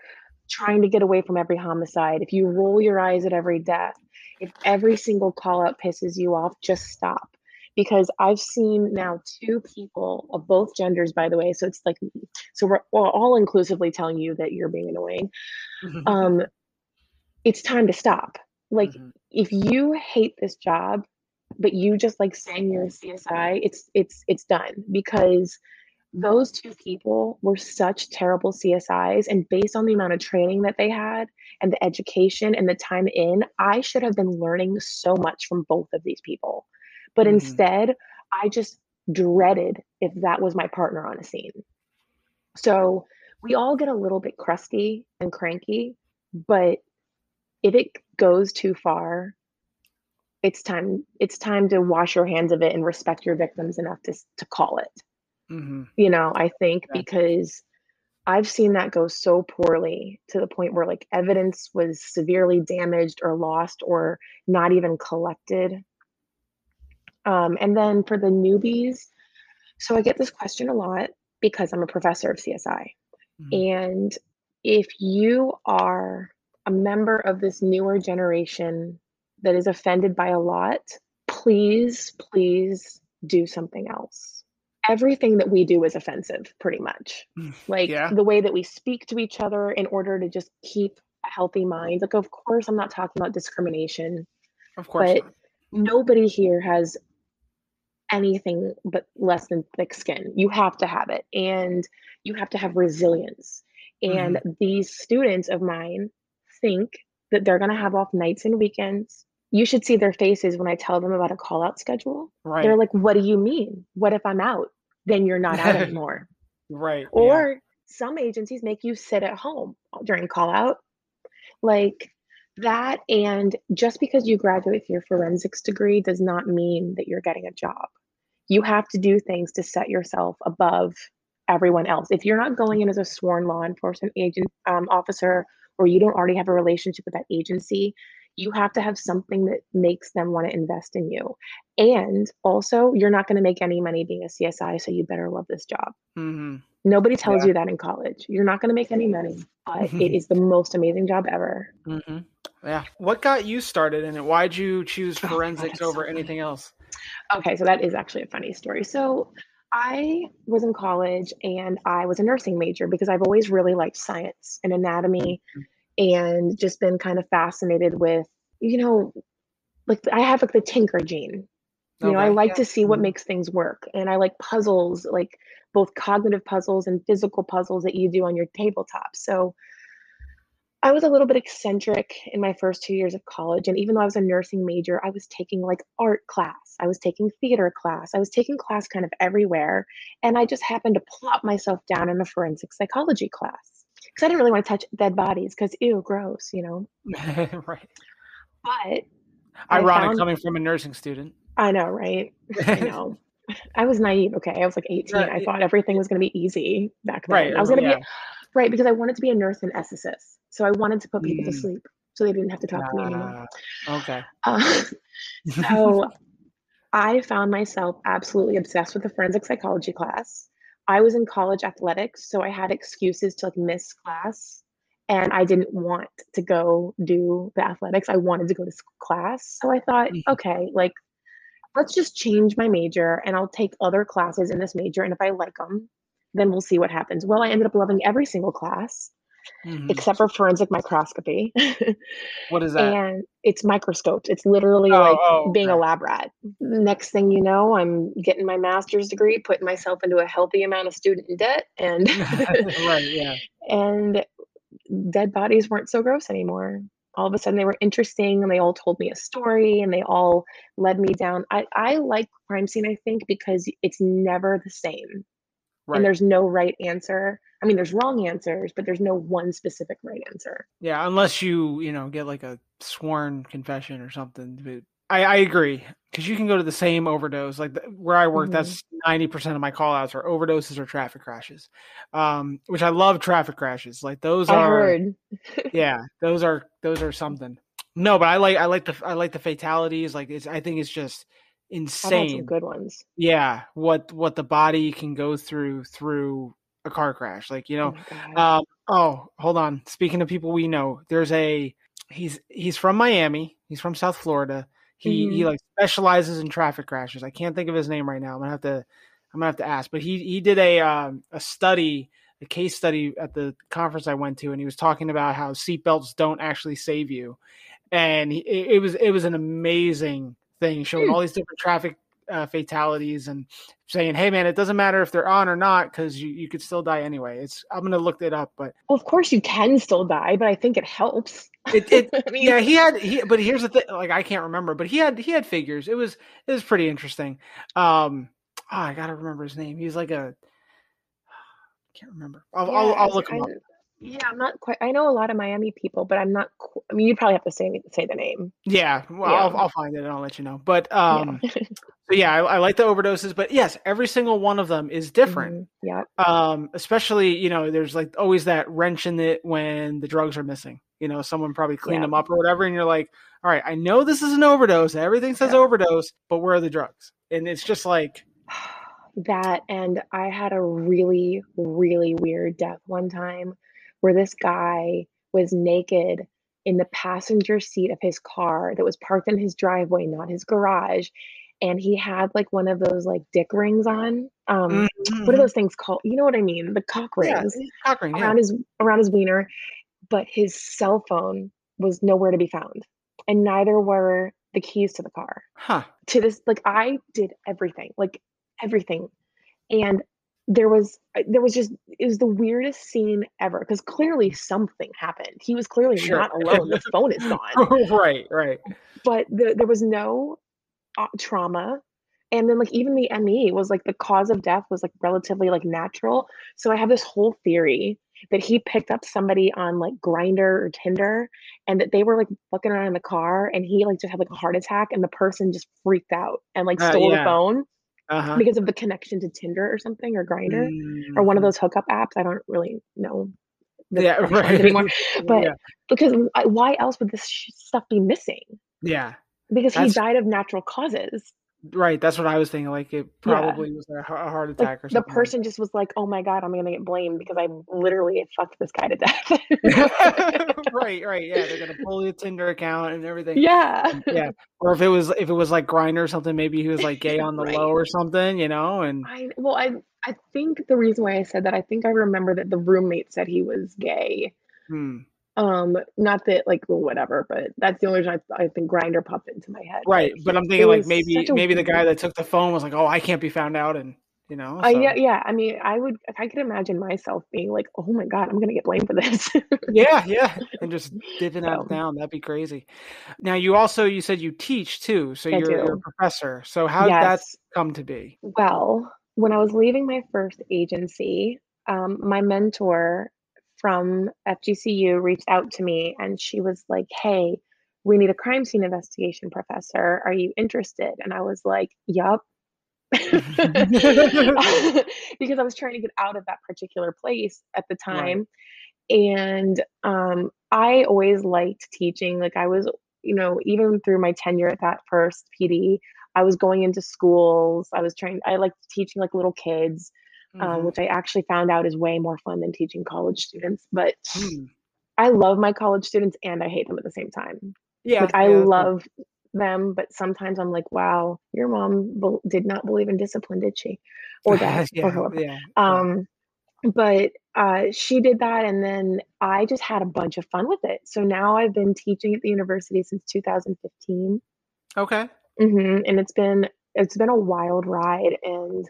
trying to get away from every homicide, if you roll your eyes at every death, if every single call out pisses you off, just stop. Because I've seen now two people of both genders, by the way. So it's like, so we're all inclusively telling you that you're being annoying. Um, it's time to stop. Like, Mhm. if you hate this job but you just like saying you're a CSI, it's it's it's done because those two people were such terrible CSIs and based on the amount of training that they had and the education and the time in, I should have been learning so much from both of these people. But Mhm. instead, I just dreaded if that was my partner on a scene. So we all get a little bit crusty and cranky, but if it goes too far, it's time it's time to wash your hands of it and respect your victims enough to to call it. Hmm you know i think Yeah. because i've seen that go so poorly to the point where like evidence was severely damaged or lost or not even collected um, and then for the newbies so i get this question a lot because i'm a professor of csi Mhm. and if you are a member of this newer generation that is offended by a lot, please, please do something else. Everything that we do is offensive, pretty much. Mm, like Yeah. the way that we speak to each other in order to just keep a healthy mind. Like, of course, I'm not talking about discrimination, Of course. but not. nobody here has anything but less than thick skin. You have to have it, and you have to have resilience. And mm-hmm. these students of mine think that they're going to have off nights and weekends. You should see their faces when I tell them about a call out schedule. Right. They're like, What do you mean? What if I'm out? Then you're not out anymore. right. yeah. Or some agencies make you sit at home during call out. Like that. And just because you graduate with your forensics degree does not mean that you're getting a job. You have to do things to set yourself above everyone else. If you're not going in as a sworn law enforcement agent um, officer, or you don't already have a relationship with that agency, you have to have something that makes them want to invest in you. And also, you're not going to make any money being a CSI, so you better love this job. Mhm. Nobody tells Yeah. you that in college. You're not going to make any money, but it is the most amazing job ever. Mhm. Yeah. What got you started in it? Why'd you choose Oh God, forensics so over anything else? Okay, so that is actually a funny story. So I was in college and I was a nursing major because I've always really liked science and anatomy and just been kind of fascinated with, you know, like I have like the tinker gene. You know, I like yeah. to see what Mhm. makes things work. And I like puzzles, like both cognitive puzzles and physical puzzles that you do on your tabletop. So I was a little bit eccentric in my first two years of college. And even though I was a nursing major, I was taking like art class, I was taking theater class, I was taking class kind of everywhere. And I just happened to plop myself down in a forensic psychology class because I didn't really want to touch dead bodies because, ew, gross, you know. right. But Ironic found- coming from a nursing student. I know, right? I know. I was naive. Okay, I was like 18. Yeah, I thought everything was going to be easy back then. Right. I was going to yeah. be right because I wanted to be a nurse anesthetist. So I wanted to put people to Mm. sleep so they didn't have to talk to me anymore. Ah, okay. Uh, so I found myself absolutely obsessed with the forensic psychology class. I was in college athletics, so I had excuses to like miss class. And I didn't want to go do the athletics. I wanted to go to class. So I thought, Mhm. okay, like, let's just change my major and I'll take other classes in this major. And if I like them, then we'll see what happens. Well, I ended up loving every single class Mhm. except for forensic microscopy. What is that? and it's microscoped. It's literally Oh, like oh, being a lab rat. Next thing you know, I'm getting my master's degree, putting myself into a healthy amount of student debt, and right. Yeah. and dead bodies weren't so gross anymore. All of a sudden, they were interesting, and they all told me a story, and they all led me down. I I like crime scene, I think, because it's never the same, Right. and there's no right answer. I mean, there's wrong answers, but there's no one specific right answer. Yeah, unless you, you know, get like a sworn confession or something. But I, I agree because you can go to the same overdose. Like the, where I work, Mhm. that's ninety percent of my call outs are overdoses or traffic crashes. Um, which I love traffic crashes. Like those I are, heard. yeah, those are those are something. No, but I like I like the I like the fatalities. Like it's I think it's just I've had some insane. good ones. Yeah, what what the body can go through through a car crash. Like you know, oh um, oh, hold on. Speaking of people we know, there's a he's he's from Miami. He's from South Florida. He he Mhm. like specializes in traffic crashes. I can't think of his name right now. I'm gonna have to I'm gonna have to ask. But he he did a um, a study, a case study at the conference I went to, and he was talking about how seatbelts don't actually save you. And he, it was it was an amazing thing, showing Hmm. all these different traffic uh, fatalities and saying, "Hey, man, it doesn't matter if they're on or not because you, you could still die anyway." It's I'm gonna look it up, but Well, of course you can still die, but I think it helps. it, it I mean, yeah, he had he. But here's the thing: like I can't remember, but he had he had figures. It was it was pretty interesting. Um, oh, I gotta remember his name. He's like a can't remember. I'll yeah, I'll, I I'll look him up. Yeah, I'm not quite. I know a lot of Miami people, but I'm not. qu- I mean, you'd probably have to say say the name. Yeah, well, Yeah. I'll I'll find it and I'll let you know. But Yeah. um, So yeah, I, I like the overdoses, but yes, every single one of them is different. Mhm. Yep. Um, especially you know, there's like always that wrench in it when the drugs are missing. You know, someone probably cleaned Yeah. them up or whatever, and you're like, all right, I know this is an overdose. Everything says Yeah. overdose, but where are the drugs? And it's just like, that and I had a really, really weird death one time where this guy was naked in the passenger seat of his car that was parked in his driveway, not his garage. And he had like one of those like dick rings on. Um, what are those things called? You know what I mean? The cock Mm-hmm. Yeah, rings cock ring, yeah. around his around his wiener, but his cell phone was nowhere to be found. And neither were the keys to the car Huh. to this like i did everything like everything and there was uh, there was just it was the weirdest scene ever because clearly something happened he was clearly Sure. not alone the phone is gone right, right. but the, there was no uh, trauma and then like even the me was like the cause of death was like relatively like natural so i have this whole theory that he picked up somebody on like Grindr or tinder and that they were like fucking around in the car and he like just had like a heart attack and the person just freaked out and like Uh, stole yeah. the phone Uh huh. because of the connection to tinder or something or Grindr or one of those hookup apps i don't really know Mm-hmm. Yeah, right. anymore but yeah. because why else would this sh- stuff be missing yeah, because he died of natural causes right. That's what I was thinking. Like it Yeah. probably was a, heart- a heart like attack or the something. person just was like oh my god i'm gonna get blamed because i literally fucked this guy to death right, right. Yeah, they're gonna pull your Tinder account and everything. yeah yeah. Or if it was if it was like Grindr or something, maybe he was like gay on the Right. low or something, you know. And i well i i think the reason why i said that i think i remember that the roommate said he was gay hmm, um not that like well, whatever but that's the only reason i, I think Grindr popped into my head right. But I'm it thinking like maybe maybe the guy that took the phone was like, oh, I can't be found out, and you know. Uh, yeah, yeah. I mean, I would, I could imagine myself being like, "Oh my god, I'm gonna get blamed for this." yeah, yeah, and just dipping So- out down. That'd be crazy. Now you also you said you teach too, so you're, you're a professor. So how did that come to be? Well, when I was leaving my first agency, um, my mentor from FGCU reached out to me and she was like, Hey, we need a crime scene investigation professor. Are you interested? And I was like, Yup. because I was trying to get out of that particular place at the Right. time. And um, I always liked teaching. Like, I was, you know, even through my tenure at that first PD, I was going into schools. I was trying, I liked teaching like little kids, um, Mhm. which I actually found out is way more fun than teaching college students. But Hmm. I love my college students and I hate them at the same time. Yeah, like, I yeah, love them, but sometimes I'm like, wow, your mom bel did not believe in discipline, did she? Or dad, yeah, or whoever. yeah. Um, but uh, she did that, and then I just had a bunch of fun with it. So now I've been teaching at the university since 2015 Okay. hmm and it's been it's been a wild ride and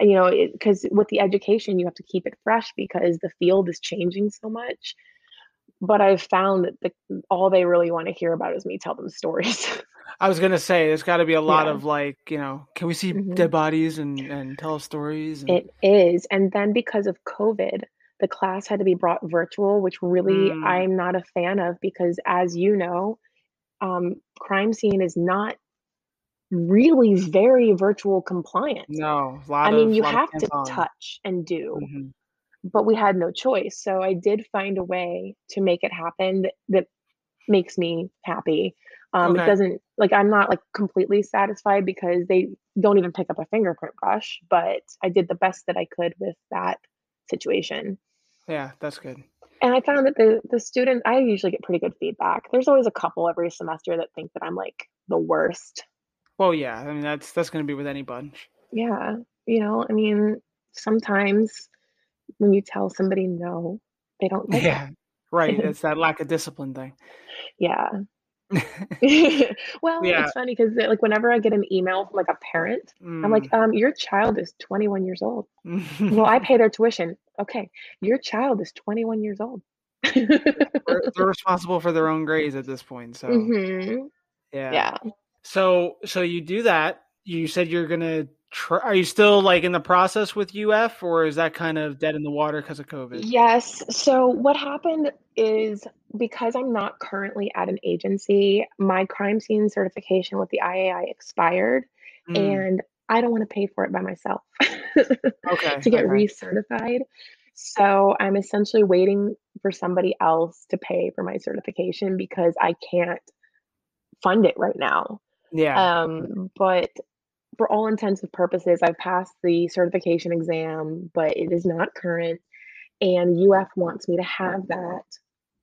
you know because with the education you have to keep it fresh because the field is changing so much but i've found that the, all they really want to hear about is me tell them stories I was gonna say there's got to be a lot Yeah. of like you know, can we see Mhm. dead bodies and and tell stories? And, it is and then because of covid the class had to be brought virtual which really Mm. i'm not a fan of because as you know um, crime scene is not really very virtual compliant no, a lot I mean, of, you have to hands-on. touch and do, Mhm. but we had no choice. So I did find a way to make it happen that, that makes me happy. Um, Okay. It doesn't like I'm not like completely satisfied because they don't even pick up a fingerprint brush, but I did the best that I could with that situation. Yeah, that's good. And I found that the the student I usually get pretty good feedback. There's always a couple every semester that think that I'm like the worst. Well, yeah, I mean that's that's gonna be with any bunch. Yeah, you know, I mean, sometimes when you tell somebody no, they don't like it. Yeah, right. It's that lack of discipline thing. Yeah. well, Yeah. it's funny because like whenever I get an email from like a parent, I'm like, um, your child is 21 years old. Mm. Well, I pay their tuition. Okay, your child is 21 years old. they're, they're responsible for their own grades at this point. So hmm yeah. Yeah. So so you do that. You said you're gonna Tr- are you still like in the process with UF, or is that kind of dead in the water because of COVID? Yes. So what happened is because I'm not currently at an agency, my crime scene certification with the IAI expired, Mm, and I don't want to pay for it by myself okay. to get okay. recertified. So I'm essentially waiting for somebody else to pay for my certification because I can't fund it right now. Yeah. Um, but for all intents and purposes, I've passed the certification exam, but it is not current. And UF wants me to have that,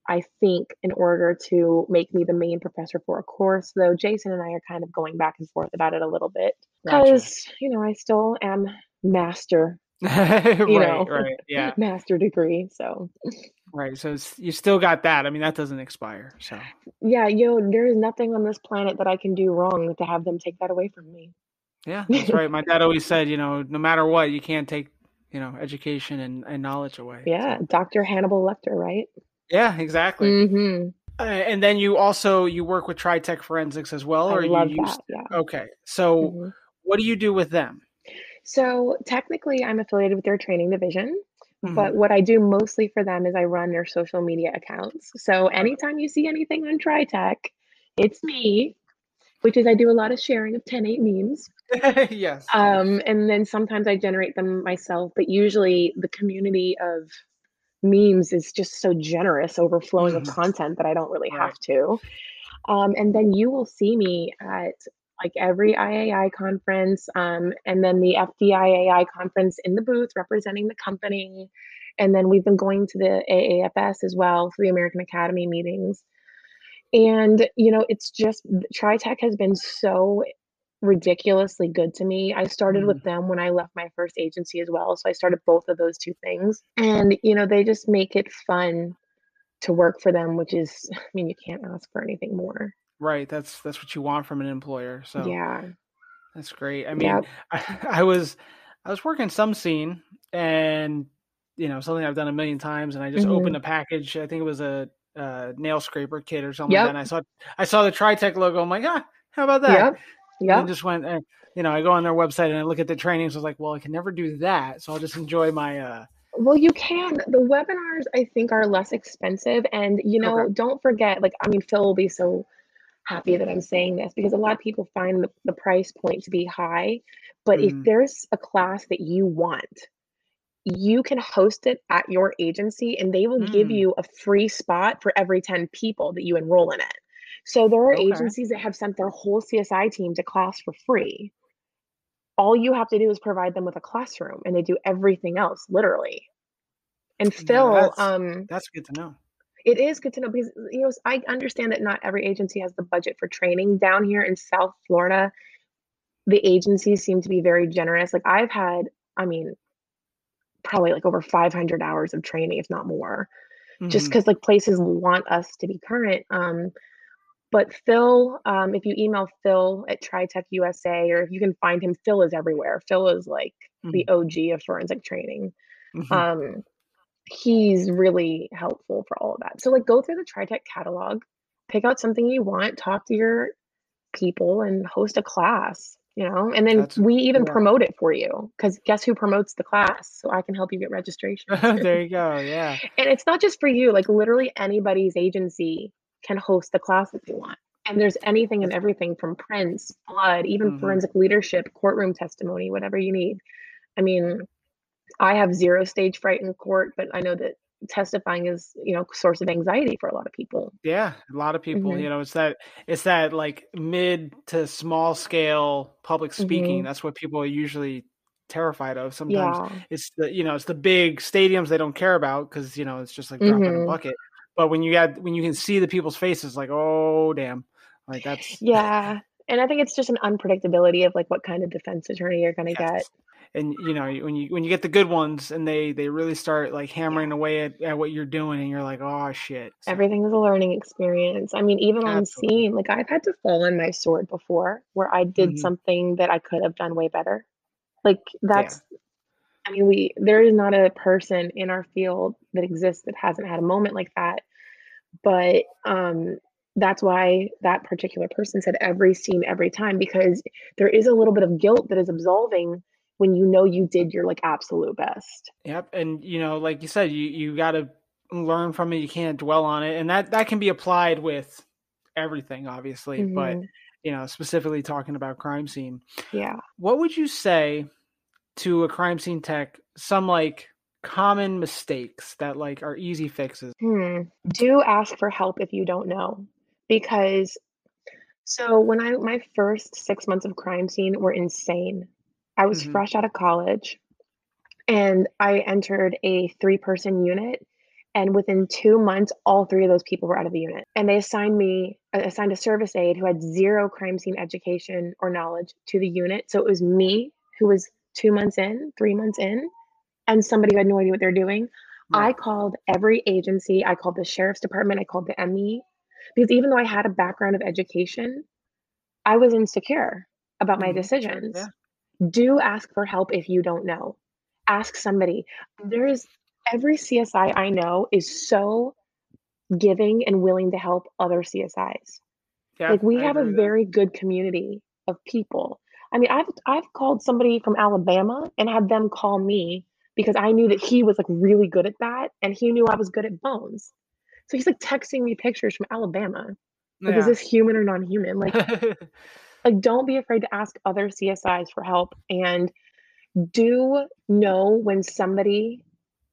I think, in order to make me the main professor for a course. Though Jason and I are kind of going back and forth about it a little bit Gotcha. because, you know, I still am master, right. know, Right. Yeah. master degree. So, Right. So it's, you still got that. I mean, that doesn't expire. So yeah, you know, there is nothing on this planet that I can do wrong to have them take that away from me. yeah, that's right. My dad always said, you know, no matter what, you can't take, you know, education and, and knowledge away. Yeah, So, Dr. Hannibal Lecter, right? yeah, exactly. Mm-hmm. Uh, and then you also you work with TriTech Forensics as well, I or you use? that. Yeah. Okay. So Mhm. what do you do with them? So technically, I'm affiliated with their training division, Mhm. but what I do mostly for them is I run their social media accounts. So anytime you see anything on TriTech, it's me, which is I do a lot of sharing of 10-8 memes. yes. Um, and then sometimes I generate them myself, but usually the community of memes is just so generous, overflowing of Mhm. content that I don't really Right. have to. Um, and then you will see me at like every IAI conference, um, and then the FDIAI conference in the booth representing the company. And then we've been going to the AAFS as well for the American Academy meetings. And, you know, it's just TriTech has been so ridiculously good to me. I started with them when I left my first agency as well. So I started both of those two things. And, you know, they just make it fun to work for them, which is, I mean, you can't ask for anything more. Right. That's that's what you want from an employer. So Yeah. that's great. I mean, Yep. I, I was I was working some scene and you know something I've done a million times, and I just Mhm. opened a package. I think it was a, uh nail scraper kit or something Yep. And I saw I saw the TriTech logo. I'm like, ah, how about that? Yep. And just went, eh, you know, I go on their website and I look at the trainings. I was like, well, I can never do that, so I'll just enjoy my. uh Well, you can. The webinars, I think, are less expensive. And, you know, Okay. don't forget, like, I mean, Phil will be so happy that I'm saying this because a lot of people find the, the price point to be high. But if Mhm. there's a class that you want, you can host it at your agency and they will give Mm. you a free spot for every 10 people that you enroll in it. So there are Okay. agencies that have sent their whole CSI team to class for free. All you have to do is provide them with a classroom and they do everything else, literally. And Yeah, Phil, that's um, that's good to know. It is good to know because you know I understand that not every agency has the budget for training. Down here in South Florida, the agencies seem to be very generous. Like I've had, I mean, probably like over 500 hours of training, if not more, just Mhm. because like places want us to be current. Um, but Phil, um, if you email Phil at TriTech USA, or if you can find him, Phil is everywhere. Phil is like the OG of forensic training. Mhm. Um, he's really helpful for all of that. So like go through the TriTech catalog, pick out something you want, talk to your people and host a class, you know, and then That's we even yeah. promote it for you because guess who promotes the class? So I can help you get registration. there you go. Yeah. and it's not just for you, like literally anybody's agency can host the class if you want. And there's anything and everything from prints, blood, even Mhm. forensic leadership, courtroom testimony, whatever you need. I mean, I have zero stage fright in court, but I know that testifying is, you know, source of anxiety for a lot of people. Yeah, a lot of people, Mhm. you know, it's that it's that like mid to small scale public speaking. Mhm. That's what people are usually terrified of. Sometimes Yeah. it's the you know it's the big stadiums they don't care about because you know it's just like dropping a Mhm. bucket. But when you got when you can see the people's faces, like oh damn, like that's Yeah. And I think it's just an unpredictability of like what kind of defense attorney you're going to get. And you know when you when you get the good ones and they they really start like hammering away at, at what you're doing and you're like oh shit. So, Everything is a learning experience. I mean, even on scene, like I've had to fall on my sword before where I did Mhm. something that I could have done way better. Like that's I mean, we there is not a person in our field that exists that hasn't had a moment like that. But um that's why that particular person said every scene every time because there is a little bit of guilt that is absolving when you know you did your like absolute best. Yep, and you know, like you said, you you got to learn from it. You can't dwell on it, and that that can be applied with everything, obviously. But Mhm. you know, specifically talking about crime scene, Yeah. what would you say to a crime scene tech? Some like common mistakes that like are easy fixes. Hmm. Do ask for help if you don't know. Because so when I my first six months of crime scene were insane. I was Mhm. fresh out of college and I entered a three person unit. And within two months, all three of those people were out of the unit. And they assigned me, uh, assigned a service aide who had zero crime scene education or knowledge to the unit. So it was me who was two months in, three months in, and somebody who had no idea what they're doing. I called every agency. I called the sheriff's department. I called the ME because even though I had a background of education, I was insecure about my Mhm, decisions. yeah. Do ask for help if you don't know. Ask somebody. There is every CSI I know is so giving and willing to help other CSIs. Yeah, Like we I have a with that. very good community of people. I mean, I've I've called somebody from Alabama and had them call me because I knew that he was like really good at that and he knew I was good at bones. So he's like texting me pictures from Alabama. Like, is this human or non-human? Like, like don't be afraid to ask other CSIs for help and do know when somebody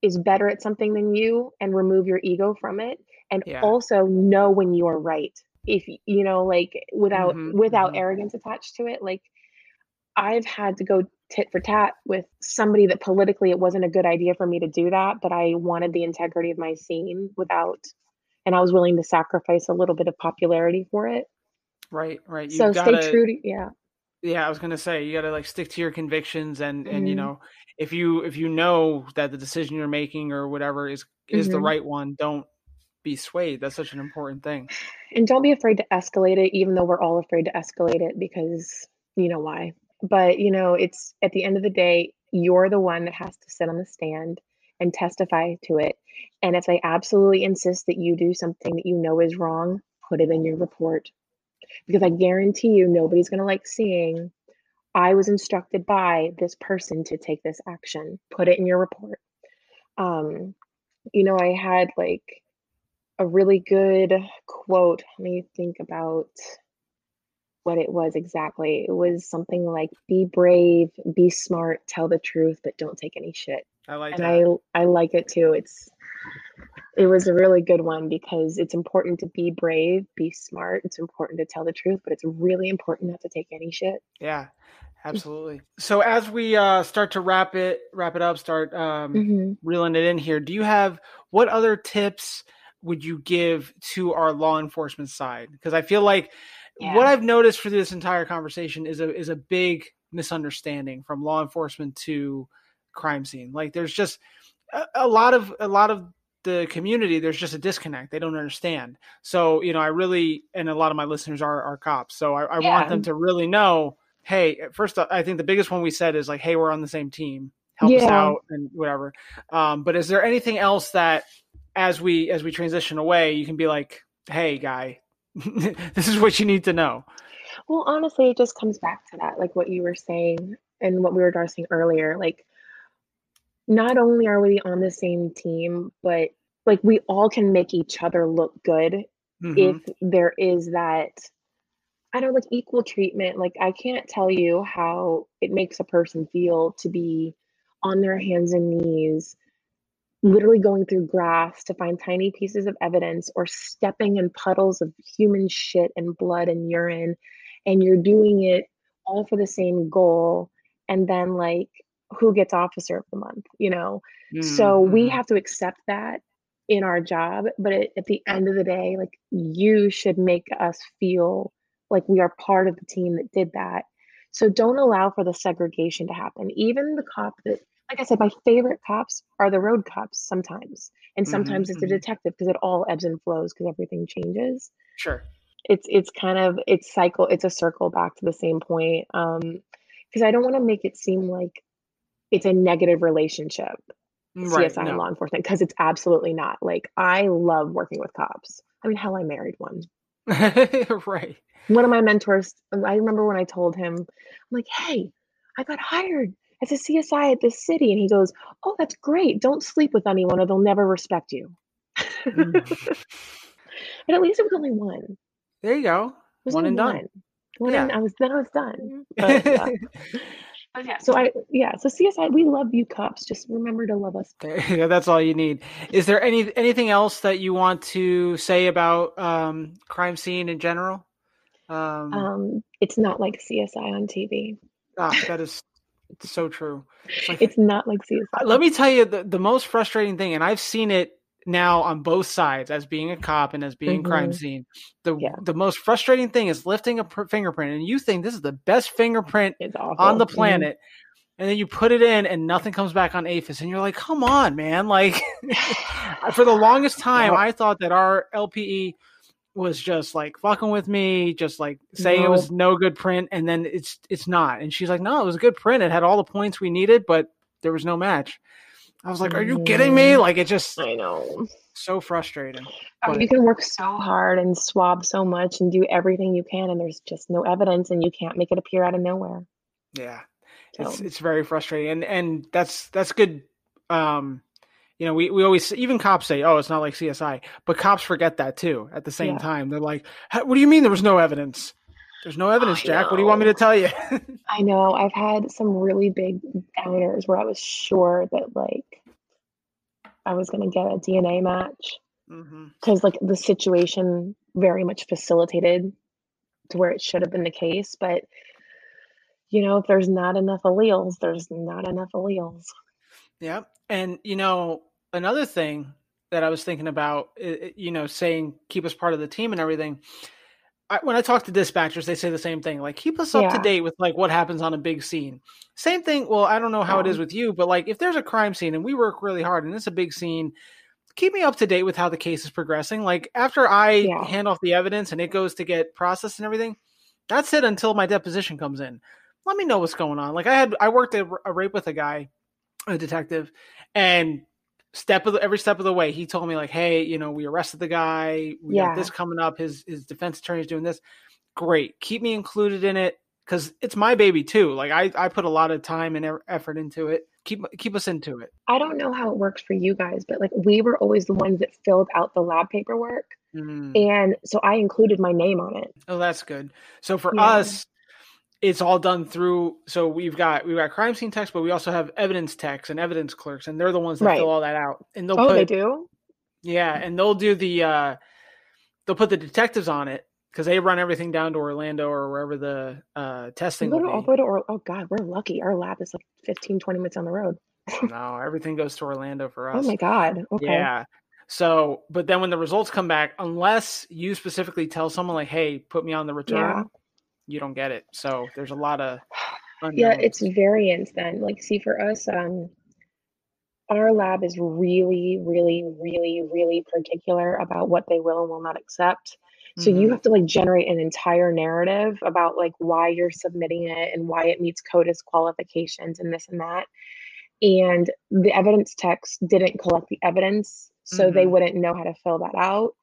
is better at something than you and remove your ego from it and Yeah. also know when you are right if you know like without Mhm, without mhm. arrogance attached to it like i've had to go tit for tat with somebody that politically it wasn't a good idea for me to do that but i wanted the integrity of my scene without and i was willing to sacrifice a little bit of popularity for it right, right. so You've stay gotta true to yeah Yeah, I was gonna say you gotta like stick to your convictions and and you Mhm. know if you if you know that the decision you're making or whatever is is the Mhm. right one, don't be swayed. That's such an important thing. and don't be afraid to escalate it even though we're all afraid to escalate it because you know why but you know it's at the end of the day you're the one that has to sit on the stand and testify to it and if they absolutely insist that you do something that you know is wrong put it in your report because i guarantee you nobody's going to like seeing i was instructed by this person to take this action put it in your report um you know i had like a really good quote. Let me think about what it was exactly. It was something like be brave, be smart, tell the truth, but don't take any shit. I like And that. I I like it too. It's it was a really good one because it's important to be brave, be smart. It's important to tell the truth, but it's really important not to take any shit. yeah, absolutely. So as we uh start to wrap it wrap it up, start um hmm reeling it in here, do you have what other tips would you give to our law enforcement side? Because I feel like what I've noticed for this entire conversation is a is a big misunderstanding from law enforcement to crime scene. Like there's just a, a lot of a lot of the community there's just a disconnect. They don't understand. So you know i really and a lot of my listeners are are cops. So i, I want them to really know hey first i think the biggest one we said is like hey we're on the same team. Help us out and whatever. Um, but is there anything else that as we as we transition away you can be like hey guy this is what you need to know? Well, honestly, it just comes back to that, like what you were saying and what we were addressing earlier. Like, not only are we on the same team, but like we all can make each other look good Mhm. if there is that, I don't like equal treatment. Like, I can't tell you how it makes a person feel to be on their hands and knees, literally going through grass to find tiny pieces of evidence or stepping in puddles of human shit and blood and urine and you're doing it all for the same goal and then like who gets officer of the month you know? So we Mhm. have to accept that in our job but at, at the end of the day like you should make us feel like we are part of the team that did that. So don't allow for the segregation to happen. Even the cop that like i said my favorite cops are the road cops sometimes and Mhm, sometimes it's a mhm. detective because it all ebbs and flows because everything changes. Sure. It's it's kind of it's cycle it's a circle back to the same point um because i don't want to make it seem like it's a negative relationship right csi and law enforcement because it's absolutely not like i love working with cops i mean hell i married one right. One of my mentors, I remember when I told him, I'm like, hey, I got hired as a CSI at this city. And he goes, oh, that's great. Don't sleep with anyone or they'll never respect you. Mm. but at least it was only one. There you go. was One only and done. one. One Yeah. and I was then I was done. But, yeah. But yeah, so I yeah, so CSI, we love you cops. Just remember to love us. There you go. That's all you need. Is there any anything else that you want to say about um, crime scene in general? Um, Um, it's not like CSI on TV. ah, that is so true. It's like- It's not like CSI. let me tell you the, the most frustrating thing, and I've seen it now on both sides as being a cop and as being crime Mhm. scene. The Yeah. the most frustrating thing is lifting a pr- fingerprint, and you think this is the best fingerprint on the Mhm. planet. And then you put it in and nothing comes back on AFIS. And you're like, come on, man. Like, for the longest time. I thought that our LPE was just like fucking with me, just like saying it was no good print. And then it's it's not. And she's like, no, it was a good print. It had all the points we needed, but there was no match. I was like, are you kidding me? Mhm. Like, it just I know. so frustrating. Oh, you can work so hard and swab so much and do everything you can, and there's just no evidence, and you can't make it appear out of nowhere. Yeah. It's So- it's very frustrating. And and that's that's good um you know, we, we always even cops say, "Oh, it's not like CSI," but cops forget that too. At the same Yeah. time, they're like, "What do you mean there was no evidence? There's no evidence, I Jack. What do you want me to tell you?" I know I've had some really big downers where I was sure that like I was gonna get a DNA match mm-hmm. because like the situation very much facilitated to where it should have been the case, but you know, if there's not enough alleles, there's not enough alleles. Yeah, and you know another thing that I was thinking about, you know, saying keep us part of the team and everything. I, when I talk to dispatchers, they say the same thing, like keep us up to date with like what happens on a big scene. Same thing. Well, I don't know how it Yeah. is with you, but like if there's a crime scene and we work really hard and it's a big scene, keep me up to date with how the case is progressing. Like after I Yeah. hand off the evidence and it goes to get processed and everything, that's it until my deposition comes in. Let me know what's going on. Like I had, I worked a, a rape with a guy, a detective, and step of the, every step of the way, he told me like, "Hey, you know, we arrested the guy. We Yeah. got this coming up. His his defense attorney's doing this. Great, keep me included in it because it's my baby too. Like I I put a lot of time and effort into it. Keep keep us into it. I don't know how it works for you guys, but like we were always the ones that filled out the lab paperwork. Mm. And so I included my name on it. Oh, that's good. So for Yeah. us, it's all done through. So we've got we've got crime scene techs, but we also have evidence techs and evidence clerks, and they're the ones that Right. fill all that out. And they'll Oh, put they do? yeah, and they'll do the uh they'll put the detectives on it because they run everything down to Orlando or wherever the uh testing go to, all the way to Or- oh God, we're lucky. Our lab is like 15, 20 minutes on the road. no, everything goes to Orlando for us. Oh my God. Okay. Yeah. So, but then when the results come back, unless you specifically tell someone like, "Hey, put me on the return," Yeah. You don't get it. So there's a lot of Yeah, it's variants then. Like, see, for us, um, our lab is really, really, really, really particular about what they will and will not accept. So you Mhm. have to like generate an entire narrative about like why you're submitting it and why it meets CODIS qualifications and this and that. And the evidence techs didn't collect the evidence, so they Mhm. wouldn't know how to fill that out.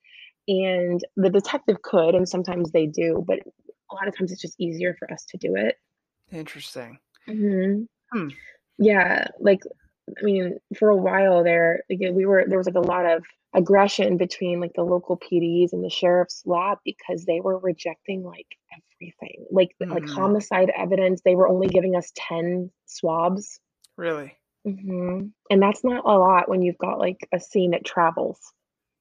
And the detective could, and sometimes they do, but a lot of times it's just easier for us to do it. interesting. hmm Hmm. Yeah, like I mean, for a while there, like we were there was like a lot of aggression between like the local PDs and the sheriff's lab because they were rejecting like everything, like like Mhm. homicide evidence. They were only giving us ten swabs, Really? hmm and that's not a lot when you've got like a scene that travels.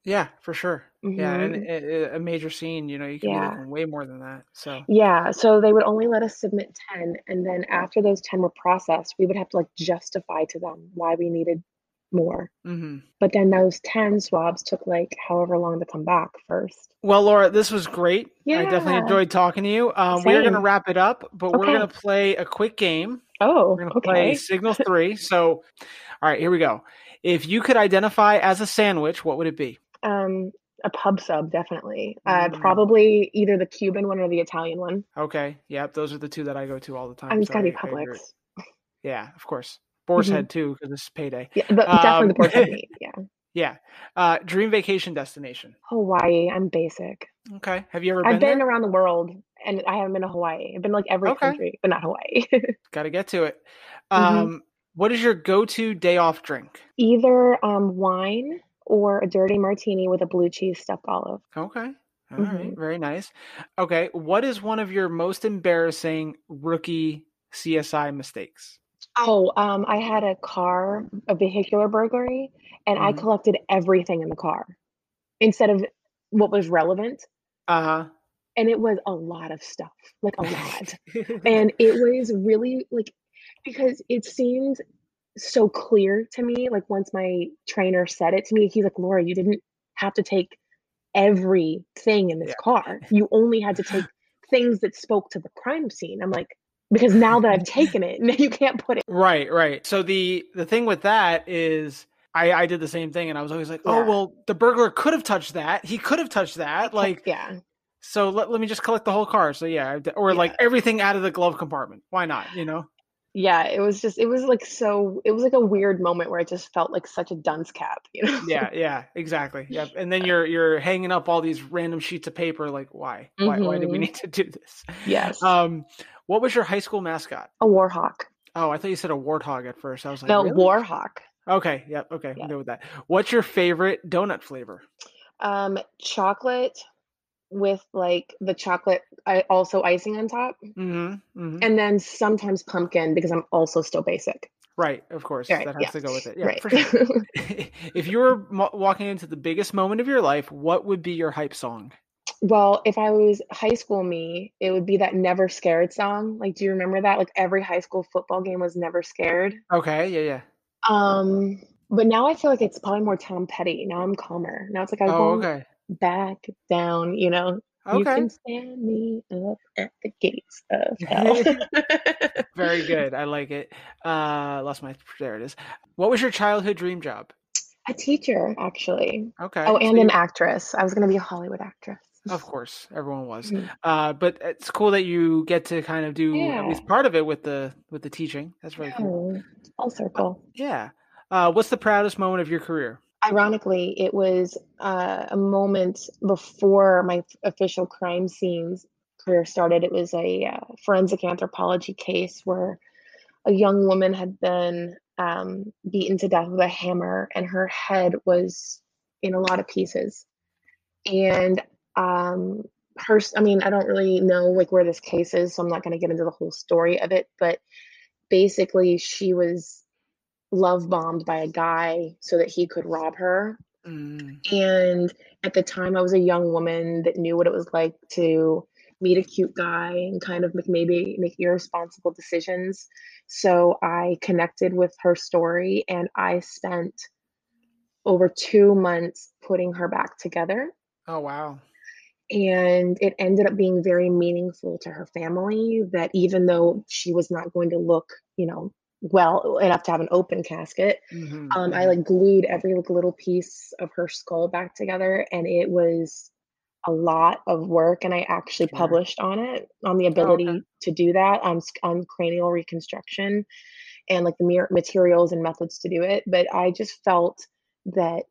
Yeah, for sure. Yeah, and Mhm. a, a major scene, you know, you can Yeah. be looking way more than that. So Yeah, so they would only let us submit 10 and then after those 10 were processed, we would have to like justify to them why we needed more. hmm But then those 10 swabs took like however long to come back first. Well, Laura, this was great. Yeah. I definitely enjoyed talking to you. Um, we're going to wrap it up, but we're going to play a quick game. Oh, We're going to play okay. Signal 3. So, all right, here we go. If you could identify as a sandwich, what would it be? Um, a pub sub, definitely. Uh, Mm. probably either the Cuban one or the Italian one. Okay. Yep. Those are the two that I go to all the time. I mean, it's so gotta be I-. Publix. Yeah, of course. Boar's Mhm. Head, too, because it's payday. Yeah, but definitely Um, the pork meat. Yeah. Yeah. Uh, dream vacation destination. Hawaii. I'm basic. Okay. Have you ever been I've been around the world and I haven't been to Hawaii. I've been like every Okay. country, but not Hawaii. Got to get to it. Mhm. Um, what is your go-to day off drink? Either um, wine or a dirty martini with a blue cheese stuffed olive. Okay. All right. Mhm. Very nice. Okay. What is one of your most embarrassing rookie CSI mistakes? Oh, um, I had a car, a vehicular burglary, and I Mhm. collected everything in the car instead of what was relevant. Uh huh. And it was a lot of stuff, like a lot. and it was really like because it seemed so clear to me like once my trainer said it to me he's like laura you didn't have to take everything in this Yeah. car you only had to take things that spoke to the crime scene i'm like because now that i've taken it now you can't put it Right, right. So the the thing with that is I I did the same thing and I was always like, "Oh, Yeah. well, the burglar could have touched that. He could have touched that." Like yeah so let, let me just collect the whole car. So yeah, or like everything out of the glove compartment. Why not, you know? Yeah it was just it was like so it was like a weird moment where i just felt like such a dunce cap you know Yeah, yeah, exactly. Yeah. And then you're you're hanging up all these random sheets of paper like why? Why why do we Mhm. need to do this? yes Um what was your high school mascot? a warhawk Oh, I thought you said a warthog at first. I was like, no really? warhawk Okay, yep, okay, Yeah. I'm good with that. What's your favorite donut flavor? um chocolate with like the chocolate I also icing on top Mm-hmm. hmm and then sometimes pumpkin because I'm also still basic. Right, of course. Right, that has yeah, to go with it. Yeah, right. sure. if you were mo- walking into the biggest moment of your life, what would be your hype song? well, if I was high school me, it would be that never scared song. Like do you remember that? Like every high school football game was never scared. Okay, yeah, yeah. Um but now I feel like it's probably more Tom Petty. Now I'm calmer. Now it's like I Oh, okay. Back down, you know. Okay. You can stand me up at the gates of hell. Very good. I like it. Uh lost my there it is. What was your childhood dream job? a teacher, actually. Okay. Oh, so and an you- actress. I was gonna be a Hollywood actress. Of course, everyone was. Mhm. Uh, but it's cool that you get to kind of do at least part of it with the with the teaching. That's very cool. All full circle. Yeah. Uh, what's the proudest moment of your career? Ironically, it was uh, a moment before my official crime scenes career started. It was a uh, forensic anthropology case where a young woman had been um, beaten to death with a hammer, and her head was in a lot of pieces. And um, I mean, I don't really know like where this case is, so I'm not going to get into the whole story of it. But basically, she was love bombed by a guy so that he could rob her. Mm, And at the time, I was a young woman that knew what it was like to meet a cute guy and kind of make, maybe make irresponsible decisions. So I connected with her story and I spent over two months putting her back together. oh wow. And it ended up being very meaningful to her family that even though she was not going to look, you know, well enough to have an open casket, Mhm, um, I mhm. like glued every like, little piece of her skull back together, and it was a lot of work. And I actually Sure. published on it on the Oh, okay. ability to do that on on cranial reconstruction and like the mere materials and methods to do it. But I just felt that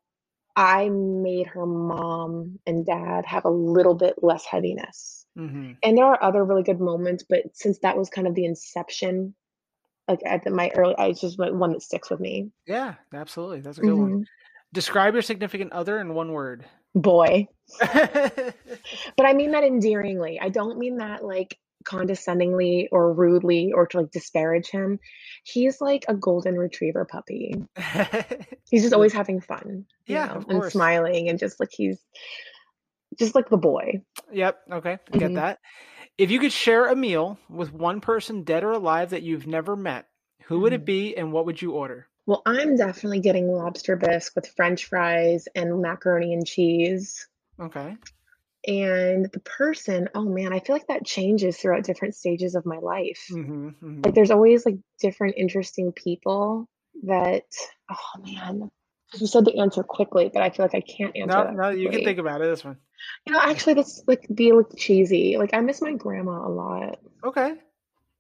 I made her mom and dad have a little bit less heaviness. Mhm. And there are other really good moments, but since that was kind of the inception, like at the, my early, I it's just like one that sticks with me. Yeah, absolutely. That's a good one. Mhm. Describe your significant other in one word. Boy. But I mean that endearingly. I don't mean that like condescendingly or rudely or to like disparage him. He's like a golden retriever puppy. He's just always having fun. you Yeah, know, and smiling and just like he's just like the boy. yep. Okay. I Get Mhm. that. If you could share a meal with one person, dead or alive, that you've never met, who would it Mhm. be, and what would you order? Well, I'm definitely getting lobster bisque with french fries and macaroni and cheese. Okay. And the person, oh man, I feel like that changes throughout different stages of my life. hmm hmm Like there's always like different interesting people that, oh man, you said the answer quickly, but I feel like I can't answer No, that no, you can think about it. This one. You know, actually, that's like be like cheesy. Like I miss my grandma a lot. Okay.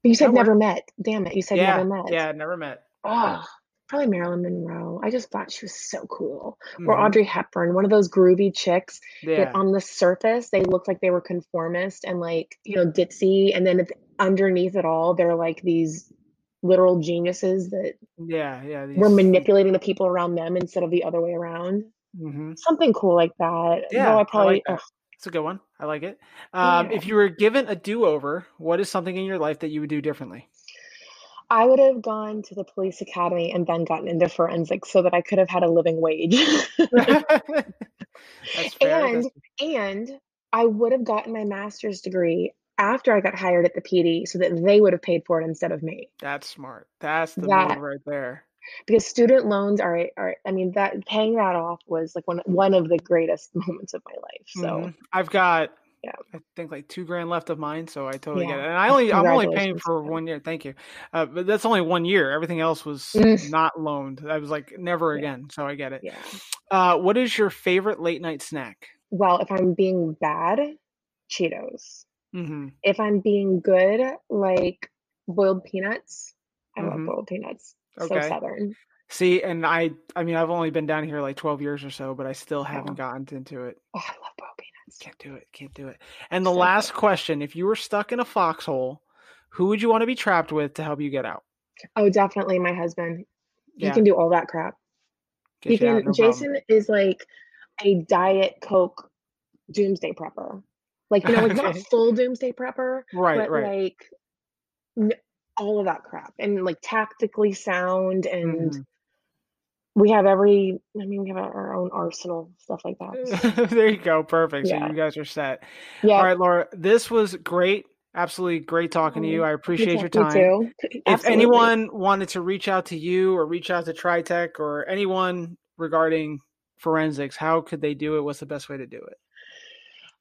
You said That never met. Damn it, you said yeah. never met. Yeah. Never met. Oh, probably Marilyn Monroe. I just thought she was so cool. Or Mhm. Audrey Hepburn, one of those groovy chicks Yeah. that on the surface they looked like they were conformist and like, you know, ditzy. And then underneath it all, they're like these literal geniuses that Yeah, yeah. were these- manipulating the people around them instead of the other way around. Mhm. Something cool like that. Yeah, Though I I like. It's a good one. I like it. Um, Yeah. If you were given a do-over, what is something in your life that you would do differently? I would have gone to the police academy and then gotten into forensics so that I could have had a living wage. That's fair. and and I would have gotten my master's degree after I got hired at the PD so that they would have paid for it instead of me. That's smart. That's the That- move right there. Because student loans are are I mean that paying that off was like one one of the greatest moments of my life. So Mhm. I've got, Yeah. I think like two grand left of mine, so I totally get it. And I only, I'm only paying for one year. Thank you. Uh, but that's only one year. Everything else was Mm. not loaned. I was like never Yeah. again. So I get it. yeah. Uh, what is your favorite late night snack? Well, if I'm being bad, Cheetos. Mm-hmm. If I'm being good, like boiled peanuts. I Mhm. love boiled peanuts. Okay. So southern. See, and I, I mean, I've only been down here like 12 years or so, but I still haven't Yeah. gotten into it. Oh, I love boiled peanuts. Can't do it. Can't do it. And the So last good. question: If you were stuck in a foxhole, who would you want to be trapped with to help you get out? Oh, definitely my husband. He can do all that crap. get He you out, can. no problem. Jason is like a diet Coke doomsday prepper. Like you know, like not full doomsday prepper, Right, but right. like all of that crap and like tactically sound and Mhm. we have every. I mean, we have our own arsenal stuff like that. there you go. Perfect. So you guys are set. Yeah. All right, Laura. This was great. Absolutely great talking to you. I appreciate your time. too. If anyone wanted to reach out to you or reach out to TriTech or anyone regarding forensics, how could they do it? What's the best way to do it?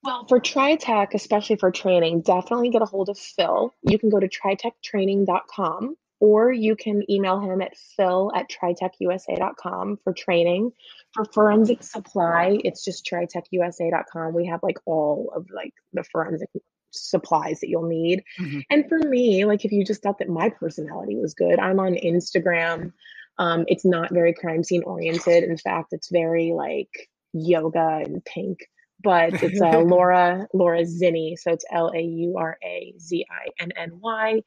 Well, for TriTech, especially for training, definitely get a hold of Phil. You can go to tritechtraining.com or you can email him at phil at tritechusa.com for training. For forensic supply, it's just tritechusa.com. We have like all of like the forensic supplies that you'll need. Mhm. And for me, like if you just thought that my personality was good, I'm on Instagram. Um, it's not very crime scene oriented. In fact, it's very like yoga and pink but it's uh, Laura Laura Zinny, so it's L A U R A Z I N N Y.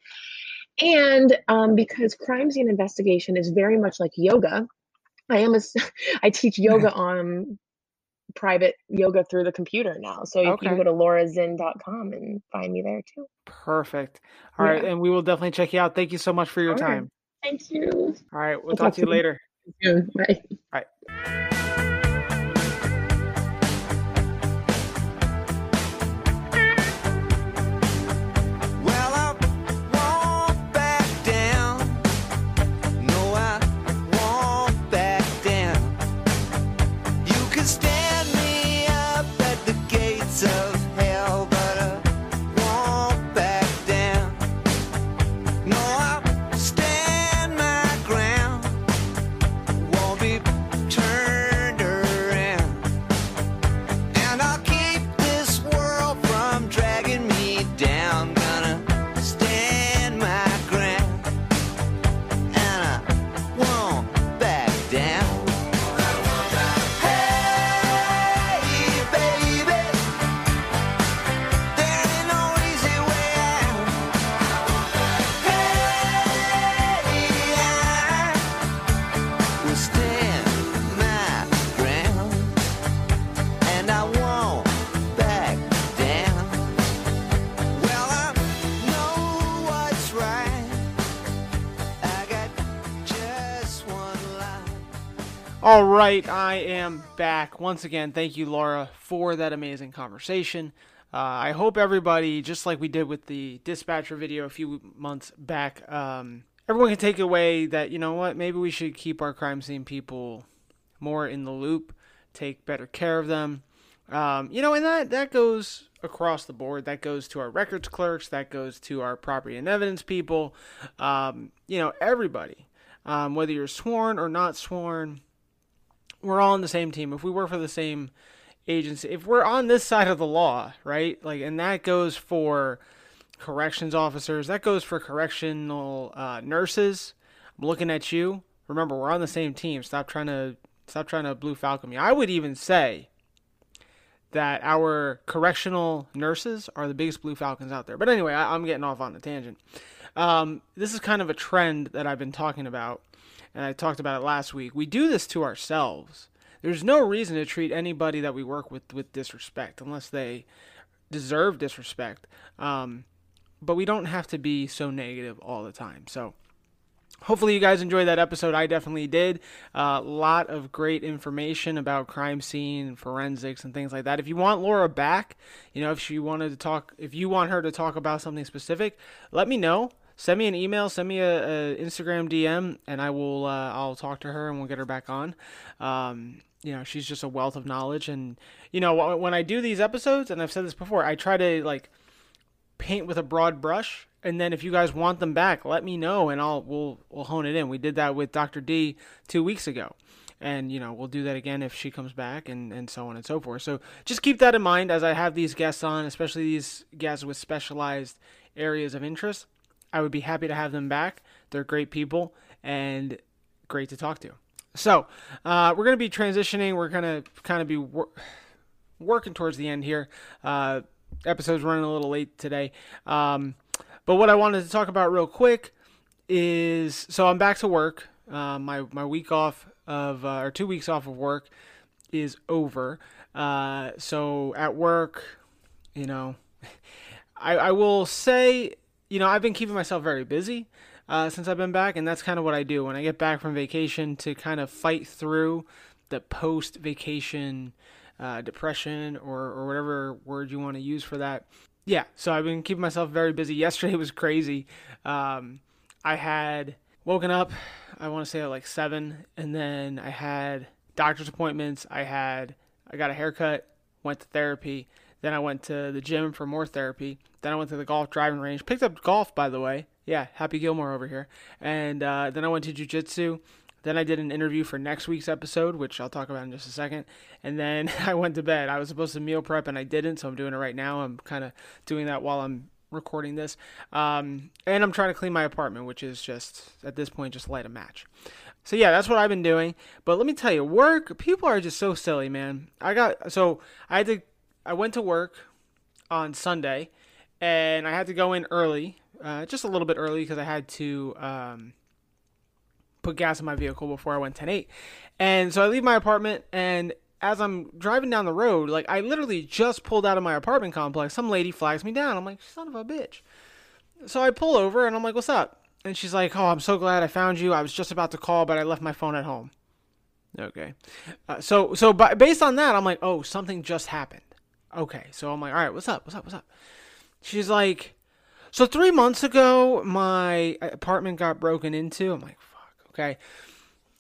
And um, because crime scene investigation is very much like yoga, I am a I teach yoga on private yoga through the computer now. So you Okay. can go to laurazin.com and find me there too. Perfect. All right, Yeah. and we will definitely check you out. Thank you so much for your All right. time. Thank you. All right, we'll I'll talk talk to you later. Soon. Bye. Bye. Well, All right, I am back once again. Thank you, Laura, for that amazing conversation. Uh, I hope everybody, just like we did with the dispatcher video a few months back, um, everyone can take away that you know what, maybe we should keep our crime scene people more in the loop, take better care of them. Um, you know, and that that goes across the board. That goes to our records clerks. That goes to our property and evidence people. Um, you know, everybody, um, whether you're sworn or not sworn we're all on the same team. If we work for the same agency, if we're on this side of the law, right? Like, and that goes for corrections officers, that goes for correctional uh, nurses. I'm looking at you. Remember, we're on the same team. Stop trying to stop trying to blue falcon me. I would even say that our correctional nurses are the biggest blue falcons out there. But anyway, I, I'm getting off on a tangent. Um, this is kind of a trend that I've been talking about, and I talked about it last week. We do this to ourselves. There's no reason to treat anybody that we work with with disrespect unless they deserve disrespect. Um, but we don't have to be so negative all the time. So hopefully you guys enjoyed that episode i definitely did a uh, lot of great information about crime scene forensics and things like that if you want laura back you know if she wanted to talk if you want her to talk about something specific let me know send me an email send me a, a instagram dm and i will uh, i'll talk to her and we'll get her back on um, you know she's just a wealth of knowledge and you know when i do these episodes and i've said this before i try to like paint with a broad brush and then if you guys want them back, let me know and I'll we'll we'll hone it in. We did that with Dr. D two weeks ago. And you know, we'll do that again if she comes back and, and so on and so forth. So just keep that in mind as I have these guests on, especially these guests with specialized areas of interest. I would be happy to have them back. They're great people and great to talk to. So uh, we're going to be transitioning. We're going to kind of be wor- working towards the end here. Uh, episode's running a little late today. Um, but what I wanted to talk about real quick is so I'm back to work. Uh, my my week off of uh, or two weeks off of work is over. Uh, so at work, you know, I I will say, you know, I've been keeping myself very busy. Uh, since I've been back, and that's kind of what I do when I get back from vacation to kind of fight through the post vacation uh, depression or, or whatever word you want to use for that yeah, so I've been keeping myself very busy. Yesterday was crazy. Um, I had woken up, I want to say at like seven, and then I had doctor's appointments. I had I got a haircut, went to therapy. Then I went to the gym for more therapy. Then I went to the golf driving range. Picked up golf, by the way. Yeah, Happy Gilmore over here. And uh, then I went to jujitsu. Then I did an interview for next week's episode, which I'll talk about in just a second. And then I went to bed. I was supposed to meal prep and I didn't, so I'm doing it right now. I'm kind of doing that while I'm recording this. Um, and I'm trying to clean my apartment, which is just, at this point, just light a match. So yeah, that's what I've been doing. But let me tell you, work, people are just so silly, man. I got, so I had to, I went to work on Sunday and I had to go in early, uh, just a little bit early because I had to, um, put gas in my vehicle before I went 10-8. And so I leave my apartment and as I'm driving down the road, like I literally just pulled out of my apartment complex, some lady flags me down. I'm like, son of a bitch. So I pull over and I'm like, what's up? And she's like, oh, I'm so glad I found you. I was just about to call, but I left my phone at home. Okay. Uh, so so by, based on that, I'm like, oh, something just happened. Okay. So I'm like, all right, what's up? What's up? What's up? She's like, so three months ago, my apartment got broken into. I'm like, fuck, Okay.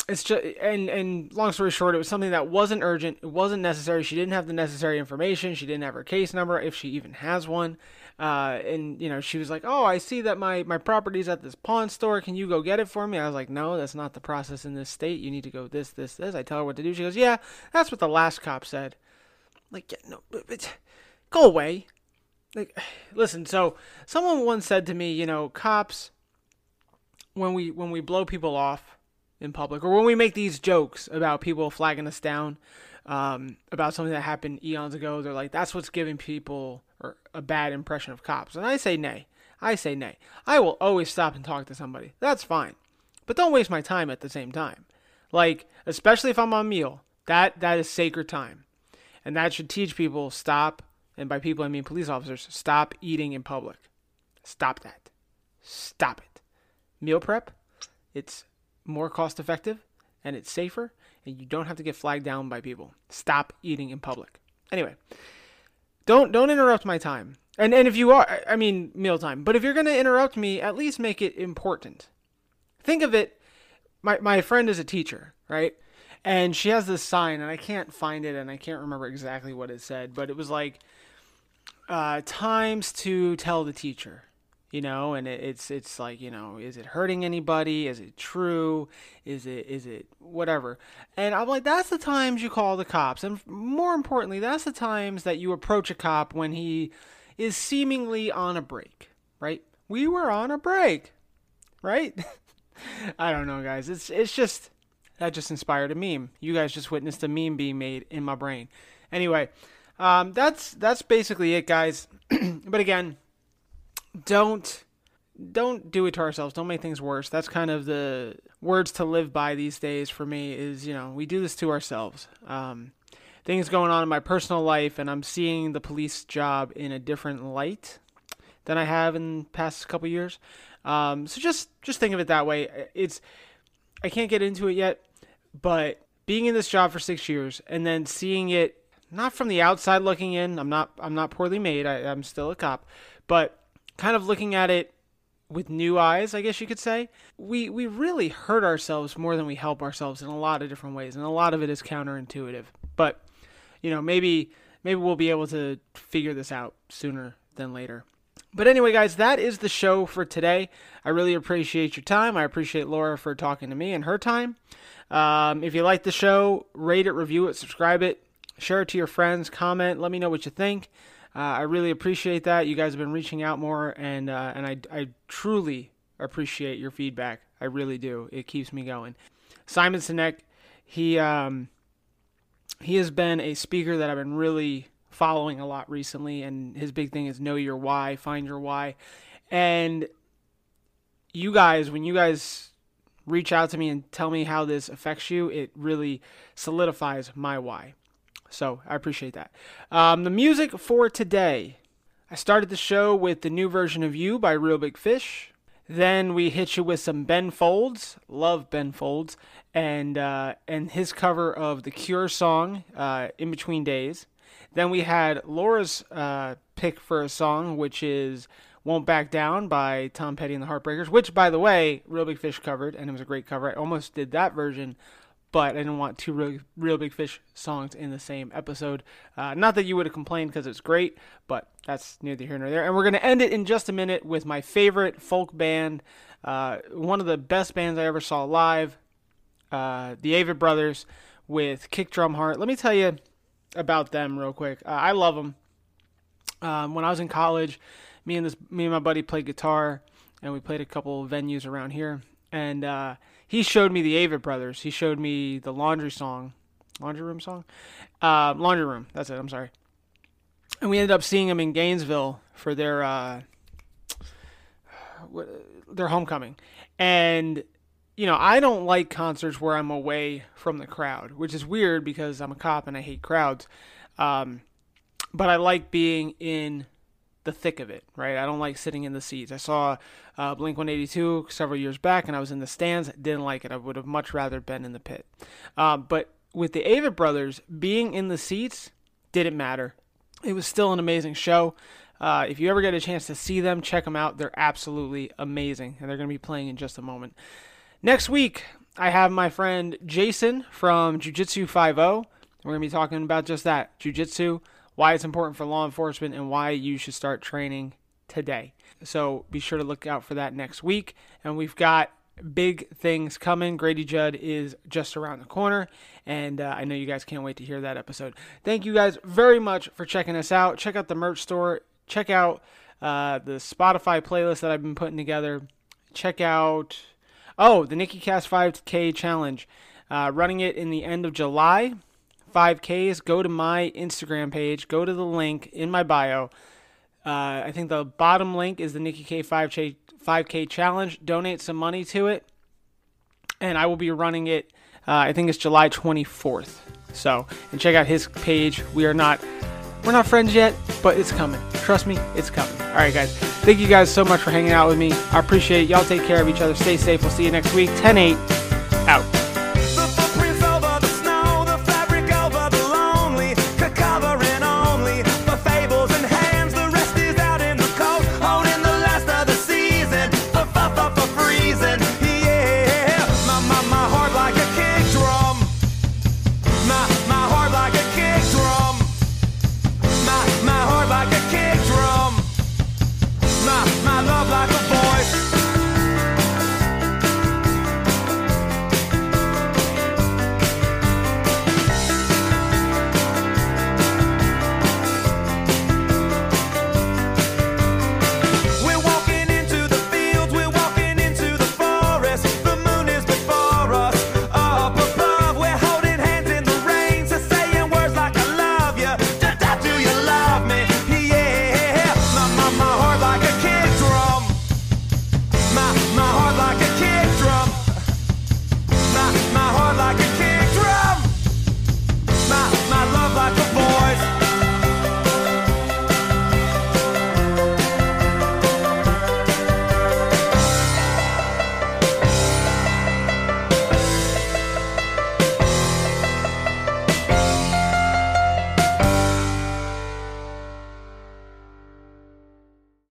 It's just and and long story short, it was something that wasn't urgent. It wasn't necessary. She didn't have the necessary information. She didn't have her case number, if she even has one. Uh, and you know, she was like, "Oh, I see that my my property's at this pawn store. Can you go get it for me?" I was like, "No, that's not the process in this state. You need to go this, this, this." I tell her what to do. She goes, "Yeah, that's what the last cop said." Like, yeah, no, go away. Like, listen. So someone once said to me, you know, cops when we when we blow people off in public or when we make these jokes about people flagging us down um, about something that happened eons ago, they're like, that's what's giving people a bad impression of cops. And I say nay. I say nay. I will always stop and talk to somebody. That's fine. But don't waste my time at the same time. Like, especially if I'm on meal, that that is sacred time. And that should teach people stop, and by people I mean police officers, stop eating in public. Stop that. Stop it meal prep. It's more cost effective and it's safer, and you don't have to get flagged down by people. Stop eating in public. Anyway, don't don't interrupt my time. And and if you are, I mean mealtime. But if you're gonna interrupt me, at least make it important. Think of it. My my friend is a teacher, right? And she has this sign, and I can't find it, and I can't remember exactly what it said, but it was like uh, times to tell the teacher you know and it, it's it's like you know is it hurting anybody is it true is it is it whatever and i'm like that's the times you call the cops and more importantly that's the times that you approach a cop when he is seemingly on a break right we were on a break right I don't know, guys. It's it's just that just inspired a meme. You guys just witnessed a meme being made in my brain. Anyway, um, that's that's basically it, guys. but again, don't don't do it to ourselves. Don't make things worse. That's kind of the words to live by these days for me. Is you know we do this to ourselves. Um, things going on in my personal life, and I'm seeing the police job in a different light than I have in past couple years. Um, so just just think of it that way. It's I can't get into it yet, but being in this job for six years and then seeing it not from the outside looking in. I'm not I'm not poorly made. I, I'm still a cop, but kind of looking at it with new eyes, I guess you could say. We we really hurt ourselves more than we help ourselves in a lot of different ways, and a lot of it is counterintuitive. But you know, maybe maybe we'll be able to figure this out sooner than later. But anyway, guys, that is the show for today. I really appreciate your time. I appreciate Laura for talking to me and her time. Um, if you like the show, rate it, review it, subscribe it, share it to your friends, comment, let me know what you think. Uh, I really appreciate that. You guys have been reaching out more, and uh, and I, I truly appreciate your feedback. I really do. It keeps me going. Simon Sinek, he um, he has been a speaker that I've been really following a lot recently, and his big thing is know your why, find your why, and you guys, when you guys reach out to me and tell me how this affects you, it really solidifies my why. So I appreciate that. Um, the music for today. I started the show with the new version of You by Reel Big Fish. Then we hit you with some Ben Folds, love Ben Folds, and uh, and his cover of the Cure song uh, "In Between Days." Then we had Laura's uh, pick for a song, which is "Won't Back Down" by Tom Petty and the Heartbreakers, which, by the way, Reel Big Fish covered, and it was a great cover. I almost did that version but I didn't want two real, Reel Big Fish songs in the same episode. Uh, not that you would have complained because it's great, but that's neither here nor there. And we're going to end it in just a minute with my favorite folk band, uh, one of the best bands I ever saw live, uh, the Avett Brothers with Kick Drum Heart. Let me tell you about them real quick. Uh, I love them. Um, when I was in college, me and this me and my buddy played guitar, and we played a couple venues around here, and uh, he showed me the Avett Brothers. He showed me the Laundry song, Laundry Room song, uh, Laundry Room. That's it. I'm sorry. And we ended up seeing them in Gainesville for their uh, their homecoming, and you know I don't like concerts where I'm away from the crowd, which is weird because I'm a cop and I hate crowds. Um, but I like being in the thick of it, right? I don't like sitting in the seats. I saw uh, Blink 182 several years back, and I was in the stands. Didn't like it. I would have much rather been in the pit. Uh, but with the Avett Brothers being in the seats didn't matter. It was still an amazing show. Uh, if you ever get a chance to see them, check them out. They're absolutely amazing, and they're going to be playing in just a moment. Next week, I have my friend Jason from Jiu Jitsu 5 We're going to be talking about just that Jiu Jitsu why it's important for law enforcement, and why you should start training today. So be sure to look out for that next week. And we've got big things coming. Grady Judd is just around the corner, and uh, I know you guys can't wait to hear that episode. Thank you guys very much for checking us out. Check out the merch store. Check out uh, the Spotify playlist that I've been putting together. Check out oh the Nikki Cast 5K challenge. Uh, running it in the end of July. 5Ks, go to my Instagram page, go to the link in my bio. Uh, I think the bottom link is the Nikki K 5K, 5K challenge. Donate some money to it, and I will be running it. Uh, I think it's July 24th. So, and check out his page. We are not we're not friends yet, but it's coming. Trust me, it's coming. All right, guys. Thank you guys so much for hanging out with me. I appreciate it. Y'all take care of each other. Stay safe. We'll see you next week. 10 8 out.